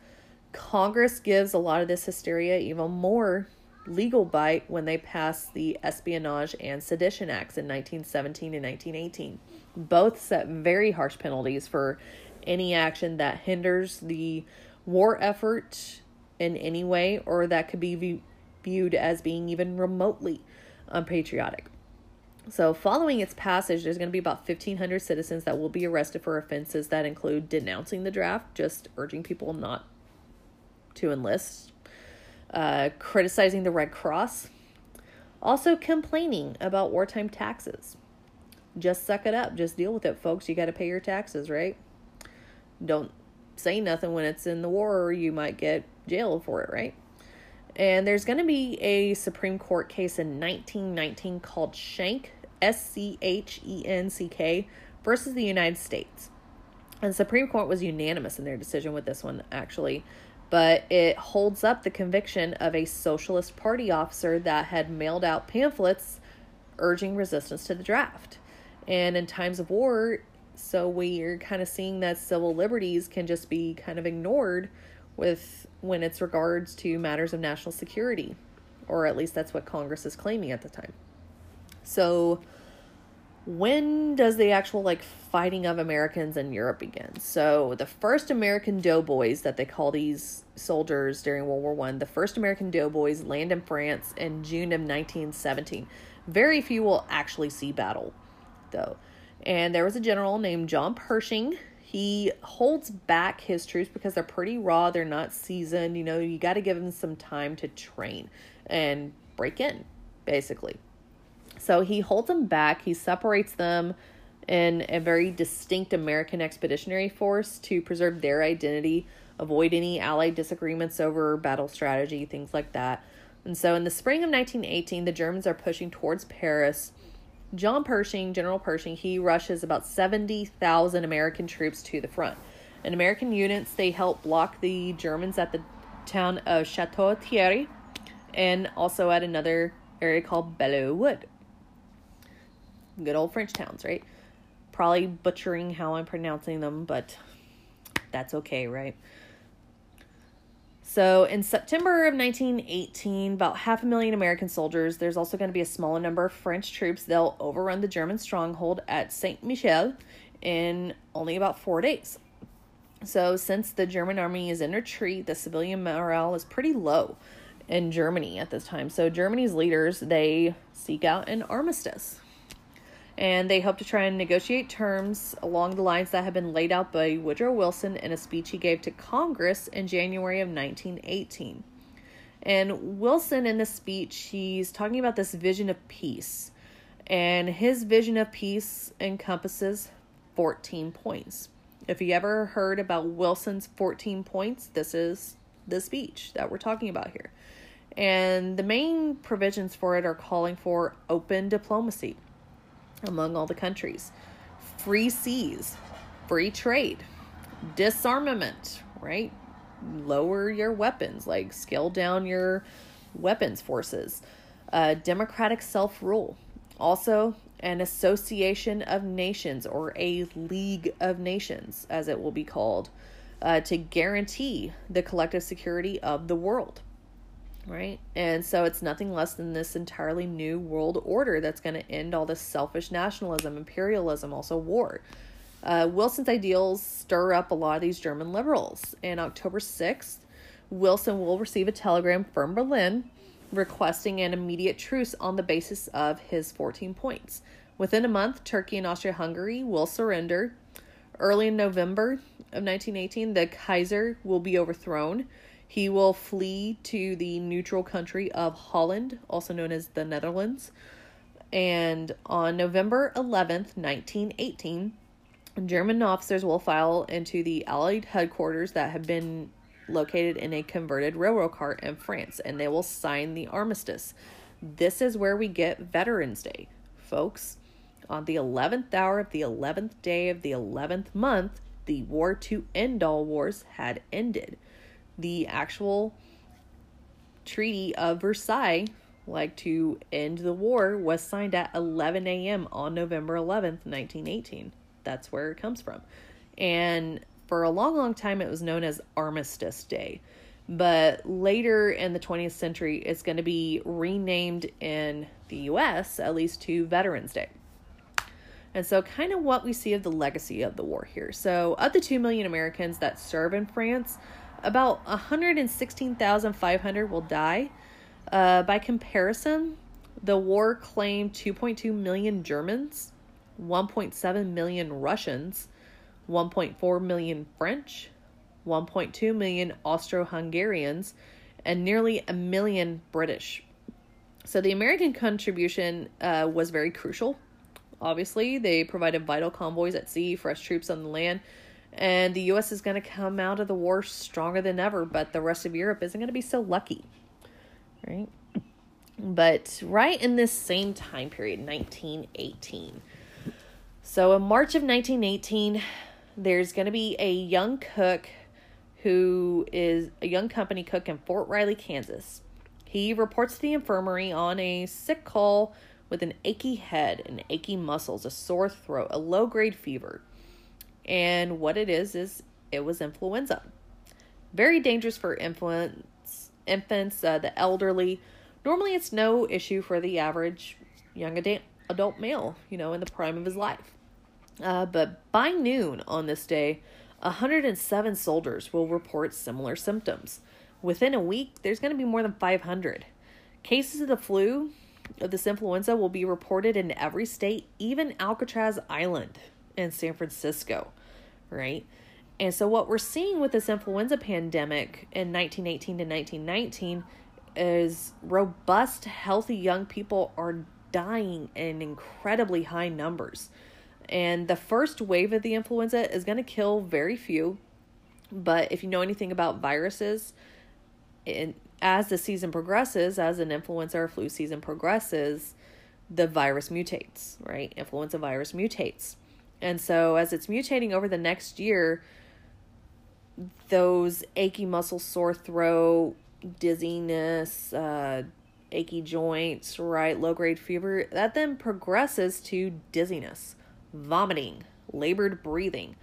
Congress gives a lot of this hysteria even more legal bite when they pass the Espionage and Sedition Acts in 1917 and 1918. Both set very harsh penalties for any action that hinders the war effort in any way or that could be viewed as being even remotely um, unpatriotic. So, following its passage, there's going to be about 1,500 citizens that will be arrested for offenses that include denouncing the draft, just urging people not to enlist, uh, criticizing the Red Cross, also complaining about wartime taxes. Just suck it up. Just deal with it, folks. You got to pay your taxes, right? Don't say nothing when it's in the war, you might get jailed for it, right? And there's going to be a Supreme Court case in 1919 called Schenck S C H E N C K versus the United States. And the Supreme Court was unanimous in their decision with this one, actually. But it holds up the conviction of a Socialist Party officer that had mailed out pamphlets urging resistance to the draft. And in times of war, So we're kind of seeing that civil liberties can just be kind of ignored with when it's regards to matters of national security, or at least that's what Congress is claiming at the time. So when does the actual like fighting of Americans in Europe begin? So the first American doughboys that they call these soldiers during World War One, the first American doughboys land in France in June of 1917. Very few will actually see battle, though. And there was a general named John Pershing. He holds back his troops because they're pretty raw. They're not seasoned. You know, you got to give them some time to train and break in, basically. So he holds them back. He separates them in a very distinct American expeditionary force to preserve their identity, avoid any Allied disagreements over battle strategy, things like that. And so in the spring of 1918, the Germans are pushing towards Paris. John Pershing, General Pershing, he rushes about 70,000 American troops to the front. And American units, they help block the Germans at the town of Chateau Thierry and also at another area called Belleau Wood. Good old French towns, right? Probably butchering how I'm pronouncing them, but that's okay, right? So, in September of 1918, about half a million American soldiers, there's also going to be a smaller number of French troops. They'll overrun the German stronghold at Saint Mihiel in only about four days. So, since the German army is in retreat, the civilian morale is pretty low in Germany at this time. So, Germany's leaders they seek out an armistice and they hope to try and negotiate terms along the lines that have been laid out by Woodrow Wilson in a speech he gave to Congress in January of 1918. And Wilson, in this speech, he's talking about this vision of peace. And his vision of peace encompasses 14 points. If you ever heard about Wilson's 14 points, this is the speech that we're talking about here. And the main provisions for it are calling for open diplomacy among all the countries. Free seas, free trade, disarmament, right? Lower your weapons, like scale down your weapons forces. Uh, democratic self rule. Also, an association of nations or a league of nations, as it will be called, uh, to guarantee the collective security of the world right? And so it's nothing less than this entirely new world order that's going to end all this selfish nationalism, imperialism, also war. Uh, Wilson's ideals stir up a lot of these German liberals. And October 6th, Wilson will receive a telegram from Berlin requesting an immediate truce on the basis of his 14 points. Within a month, Turkey and Austria Hungary will surrender. Early in November of 1918, the Kaiser will be overthrown he will flee to the neutral country of Holland, also known as the Netherlands. And on November 11th, 1918, German officers will file into the Allied headquarters that have been located in a converted railroad car in France, and they will sign the armistice. This is where we get Veterans Day, folks. On the 11th hour of the 11th day of the 11th month, the war to end all wars had ended the actual Treaty of Versailles, like to end the war, was signed at 11 a.m. on November 11th, 1918. That's where it comes from. And for a long, long time, it was known as Armistice Day. But later in the 20th century, it's going to be renamed in the US, at least to Veterans Day. And so, kind of what we see of the legacy of the war here. So, of the 2 million Americans that serve in France, about 116,500 will die. Uh, by comparison, the war claimed 2.2 million Germans, 1.7 million Russians, 1.4 million French, 1.2 million Austro Hungarians, and nearly a million British. So the American contribution uh, was very crucial. Obviously, they provided vital convoys at sea, fresh troops on the land, and the US is going to come out of the war stronger than ever, but the rest of Europe isn't going to be so lucky. Right? But right in this same time period, 1918. So in March of 1918, there's going to be a young cook who is a young company cook in Fort Riley, Kansas. He reports to the infirmary on a sick call with an achy head and achy muscles, a sore throat, a low grade fever. And what it is, is it was influenza. Very dangerous for infants, infants uh, the elderly. Normally, it's no issue for the average young adult, adult male, you know, in the prime of his life. Uh, but by noon on this day, 107 soldiers will report similar symptoms. Within a week, there's going to be more than 500. Cases of the flu, of this influenza, will be reported in every state, even Alcatraz Island in San Francisco, right? And so, what we're seeing with this influenza pandemic in 1918 to 1919 is robust, healthy young people are dying in incredibly high numbers. And the first wave of the influenza is going to kill very few. But if you know anything about viruses, in, as the season progresses, as an influenza or flu season progresses, the virus mutates, right? Influenza virus mutates. And so as it's mutating over the next year, those achy muscle, sore throat, dizziness, uh, achy joints, right? Low grade fever, that then progresses to dizziness, vomiting, labored breathing.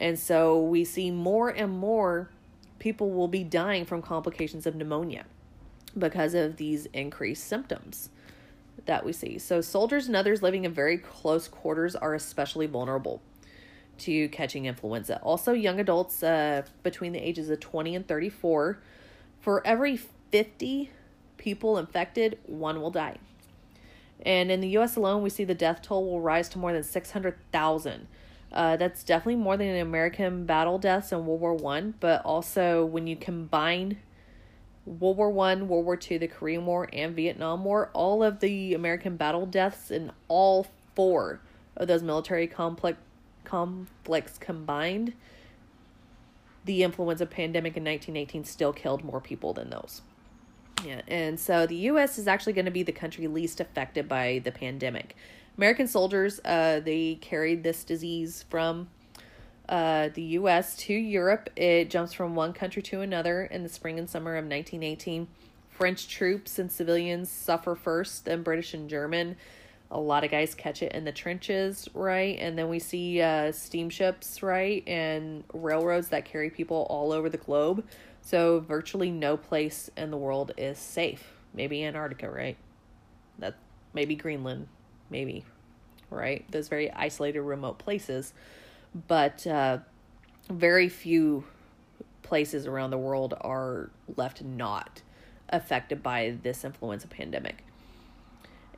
And so we see more and more people will be dying from complications of pneumonia because of these increased symptoms that we see. So, soldiers and others living in very close quarters are especially vulnerable to catching influenza. Also, young adults uh, between the ages of 20 and 34, for every 50 people infected, one will die. And in the US alone, we see the death toll will rise to more than 600,000. Uh, that's definitely more than American battle deaths in World War One, but also when you combine World War One, World War Two, the Korean War, and Vietnam War, all of the American battle deaths in all four of those military complex conflicts combined, the influenza pandemic in 1918 still killed more people than those. Yeah, and so the U.S. is actually going to be the country least affected by the pandemic. American soldiers, uh, they carried this disease from uh, the U.S. to Europe. It jumps from one country to another in the spring and summer of 1918. French troops and civilians suffer first, then British and German. A lot of guys catch it in the trenches, right? And then we see uh, steamships, right? And railroads that carry people all over the globe. So virtually no place in the world is safe. Maybe Antarctica, right? That maybe Greenland, maybe, right? Those very isolated, remote places. But uh, very few places around the world are left not affected by this influenza pandemic.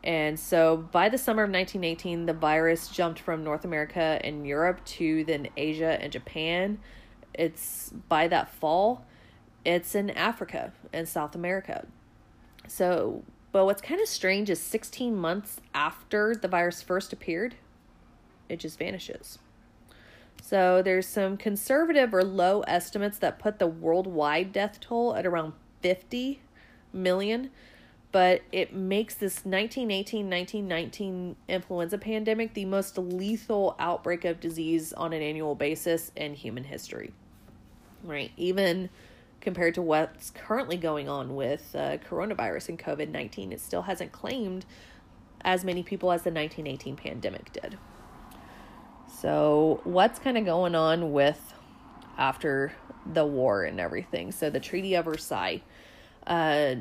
And so by the summer of 1918, the virus jumped from North America and Europe to then Asia and Japan. It's by that fall, it's in Africa and South America. So but what's kind of strange is 16 months after the virus first appeared, it just vanishes. So there's some conservative or low estimates that put the worldwide death toll at around 50 million, but it makes this 1918 1919 influenza pandemic the most lethal outbreak of disease on an annual basis in human history. Right? Even compared to what's currently going on with uh, coronavirus and COVID 19. It still hasn't claimed as many people as the 1918 pandemic did. So, what's kind of going on with after the war and everything? So, the Treaty of Versailles. Uh,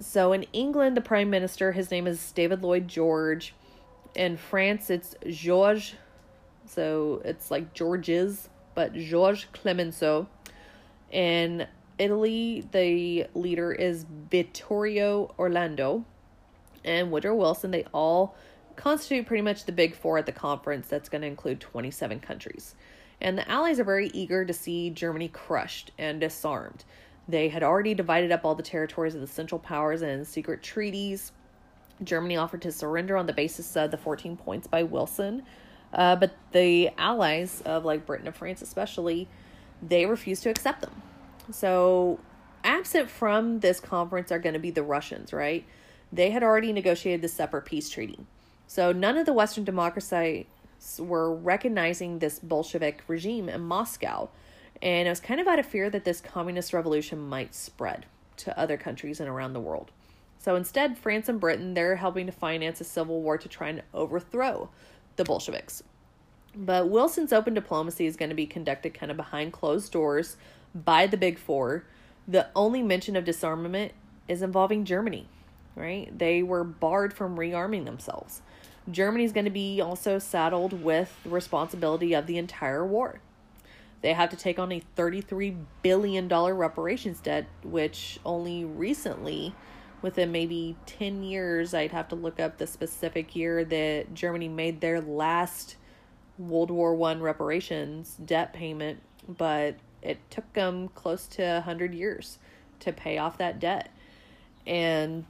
so, in England, the Prime Minister, his name is David Lloyd George. In France, it's Georges. So, it's like Georges, but Georges Clemenceau. In Italy, the leader is Vittorio Orlando and Woodrow Wilson. They all constitute pretty much the big four at the conference that's going to include 27 countries. And the Allies are very eager to see Germany crushed and disarmed. They had already divided up all the territories of the Central Powers in secret treaties. Germany offered to surrender on the basis of the 14 points by Wilson. Uh, but the Allies of like Britain and France, especially, they refused to accept them. So, absent from this conference are going to be the Russians, right? They had already negotiated the separate peace treaty. So, none of the Western democracies were recognizing this Bolshevik regime in Moscow. And it was kind of out of fear that this communist revolution might spread to other countries and around the world. So instead, France and Britain, they're helping to finance a civil war to try and overthrow the Bolsheviks. But Wilson's open diplomacy is going to be conducted kind of behind closed doors by the Big Four. The only mention of disarmament is involving Germany, right? They were barred from rearming themselves. Germany's going to be also saddled with the responsibility of the entire war. They have to take on a $33 billion reparations debt, which only recently, within maybe 10 years, I'd have to look up the specific year that Germany made their last World War One reparations debt payment, but it took them close to 100 years to pay off that debt. And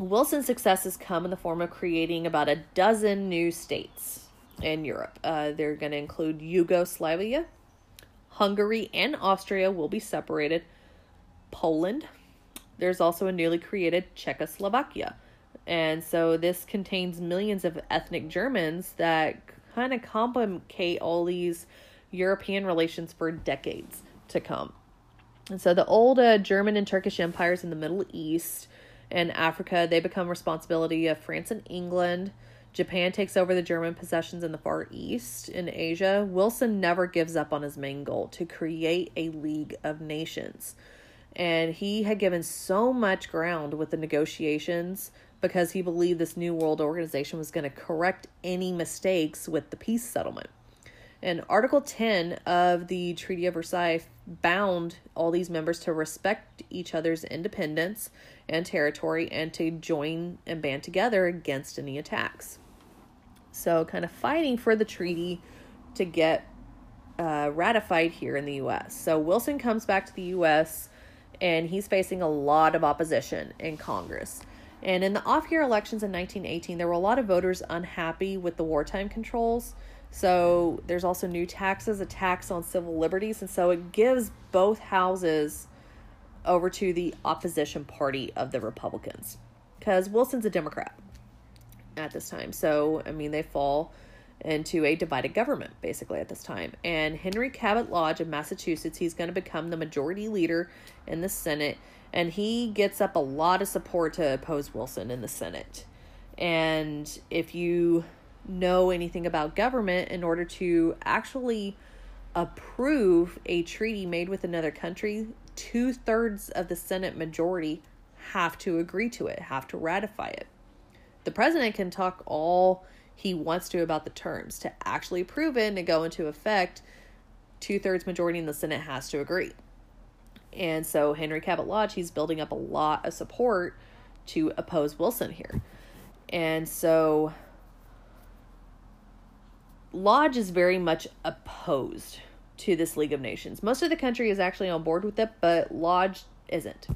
Wilson's successes come in the form of creating about a dozen new states in Europe. Uh, they're going to include Yugoslavia, Hungary, and Austria will be separated. Poland. There's also a newly created Czechoslovakia. And so this contains millions of ethnic Germans that kind of complicate all these European relations for decades to come. And so the old uh, German and Turkish empires in the Middle East and Africa, they become responsibility of France and England. Japan takes over the German possessions in the Far East. In Asia, Wilson never gives up on his main goal to create a League of Nations. And he had given so much ground with the negotiations because he believed this New World Organization was going to correct any mistakes with the peace settlement. And Article 10 of the Treaty of Versailles bound all these members to respect each other's independence and territory and to join and band together against any attacks. So, kind of fighting for the treaty to get uh, ratified here in the US. So, Wilson comes back to the US and he's facing a lot of opposition in Congress. And in the off year elections in 1918, there were a lot of voters unhappy with the wartime controls. So there's also new taxes, a tax on civil liberties. And so it gives both houses over to the opposition party of the Republicans because Wilson's a Democrat at this time. So, I mean, they fall into a divided government basically at this time. And Henry Cabot Lodge of Massachusetts, he's going to become the majority leader in the Senate and he gets up a lot of support to oppose Wilson in the Senate. And if you know anything about government, in order to actually approve a treaty made with another country, two thirds of the Senate majority have to agree to it, have to ratify it. The president can talk all he wants to about the terms. To actually approve it and to go into effect, two thirds majority in the Senate has to agree. And so Henry Cabot Lodge, he's building up a lot of support to oppose Wilson here. And so Lodge is very much opposed to this League of Nations. Most of the country is actually on board with it, but Lodge isn't.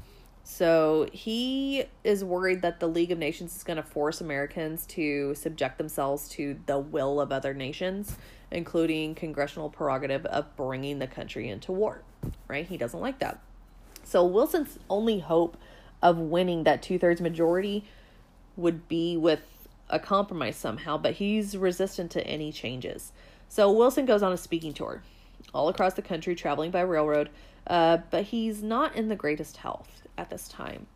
So he is worried that the League of Nations is going to force Americans to subject themselves to the will of other nations, including congressional prerogative of bringing the country into war. Right? He doesn't like that. So Wilson's only hope of winning that two thirds majority would be with a compromise somehow, but he's resistant to any changes. So Wilson goes on a speaking tour all across the country, traveling by railroad, uh, but he's not in the greatest health at this time.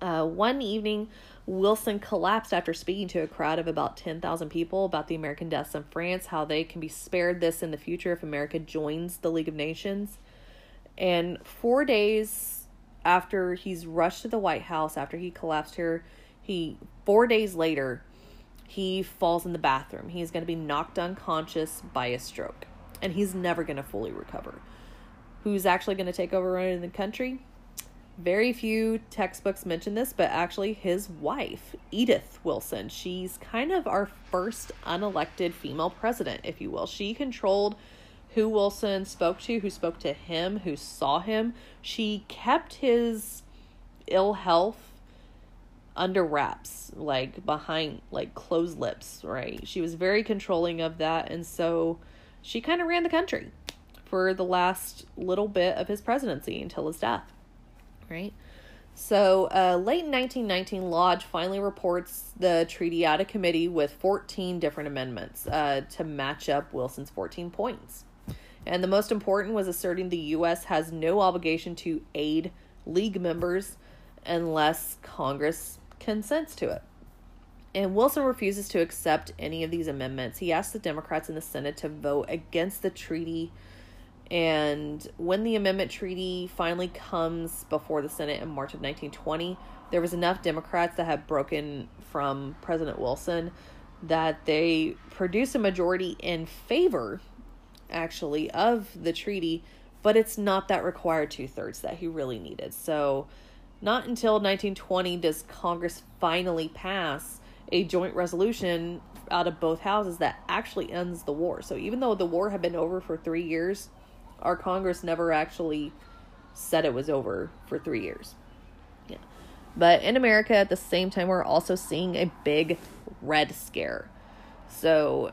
Uh, one evening, Wilson collapsed after speaking to a crowd of about 10,000 people about the American deaths in France, how they can be spared this in the future if America joins the League of Nations. And four days after he's rushed to the White House, after he collapsed here, he, four days later, he falls in the bathroom. He's going to be knocked unconscious by a stroke. And he's never going to fully recover. Who's actually going to take over running the country? Very few textbooks mention this, but actually his wife, Edith Wilson, she's kind of our first unelected female president, if you will. She controlled who Wilson spoke to, who spoke to him, who saw him. She kept his ill health under wraps, like behind, like closed lips, right? She was very controlling of that. And so she kind of ran the country for the last little bit of his presidency until his death right? So, uh, late in 1919, Lodge finally reports the treaty out of committee with 14 different amendments uh, to match up Wilson's 14 points. And the most important was asserting the U.S. has no obligation to aid League members unless Congress consents to it. And Wilson refuses to accept any of these amendments. He asks the Democrats in the Senate to vote against the treaty. And when the amendment treaty finally comes before the Senate in March of 1920, there was enough Democrats that had broken from President Wilson that they produce a majority in favor, actually, of the treaty, but it's not that required two thirds that he really needed. So, not until 1920 does Congress finally pass a joint resolution out of both houses that actually ends the war. So, even though the war had been over for three years, our Congress never actually said it was over for three years. Yeah. But in America, at the same time, we're also seeing a big Red Scare. So,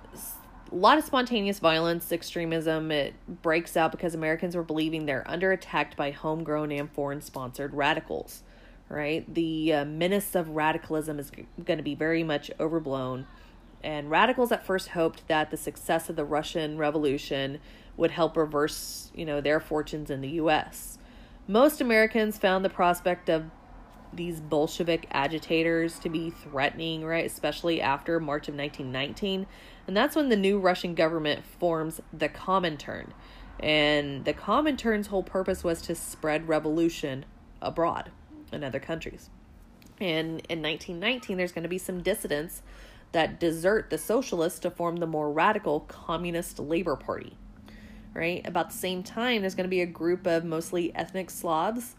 a lot of spontaneous violence, extremism, it breaks out because Americans were believing they're under attack by homegrown and foreign sponsored radicals, right? The uh, menace of radicalism is g- going to be very much overblown. And radicals at first hoped that the success of the Russian Revolution would help reverse, you know, their fortunes in the US. Most Americans found the prospect of these Bolshevik agitators to be threatening, right? Especially after March of 1919. And that's when the new Russian government forms the Comintern. And the Comintern's whole purpose was to spread revolution abroad in other countries. And in 1919, there's going to be some dissidents that desert the socialists to form the more radical Communist Labor Party. Right? About the same time, there's going to be a group of mostly ethnic Slavs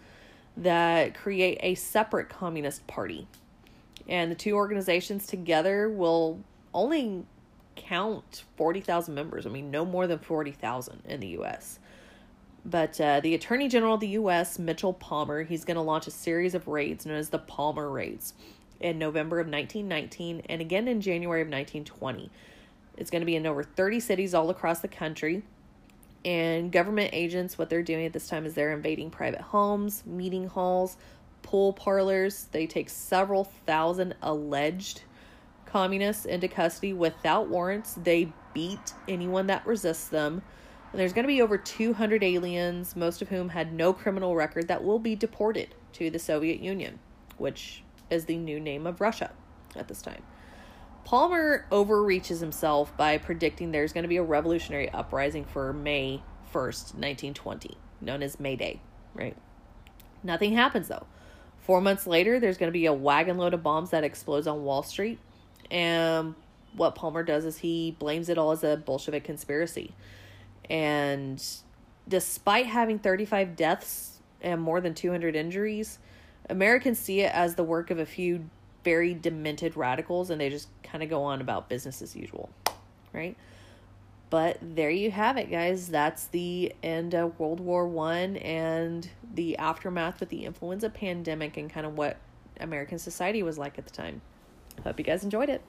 that create a separate communist party. And the two organizations together will only count 40,000 members. I mean, no more than 40,000 in the US. But uh, the Attorney General of the U.S., Mitchell Palmer, he's going to launch a series of raids known as the Palmer Raids in November of 1919 and again in January of 1920. It's going to be in over 30 cities all across the country. And government agents, what they're doing at this time is they're invading private homes, meeting halls, pool parlors. They take several thousand alleged communists into custody without warrants. They beat anyone that resists them. There's going to be over 200 aliens, most of whom had no criminal record, that will be deported to the Soviet Union, which is the new name of Russia at this time. Palmer overreaches himself by predicting there's going to be a revolutionary uprising for May 1st, 1920, known as May Day, right? Nothing happens though. Four months later, there's going to be a wagon load of bombs that explodes on Wall Street. And what Palmer does is he blames it all as a Bolshevik conspiracy. And despite having 35 deaths and more than 200 injuries, Americans see it as the work of a few very demented radicals and they just kind of go on about business as usual, right? But there you have it, guys. That's the end of World War One and the aftermath with the influenza pandemic and kind of what American society was like at the time. Hope you guys enjoyed it.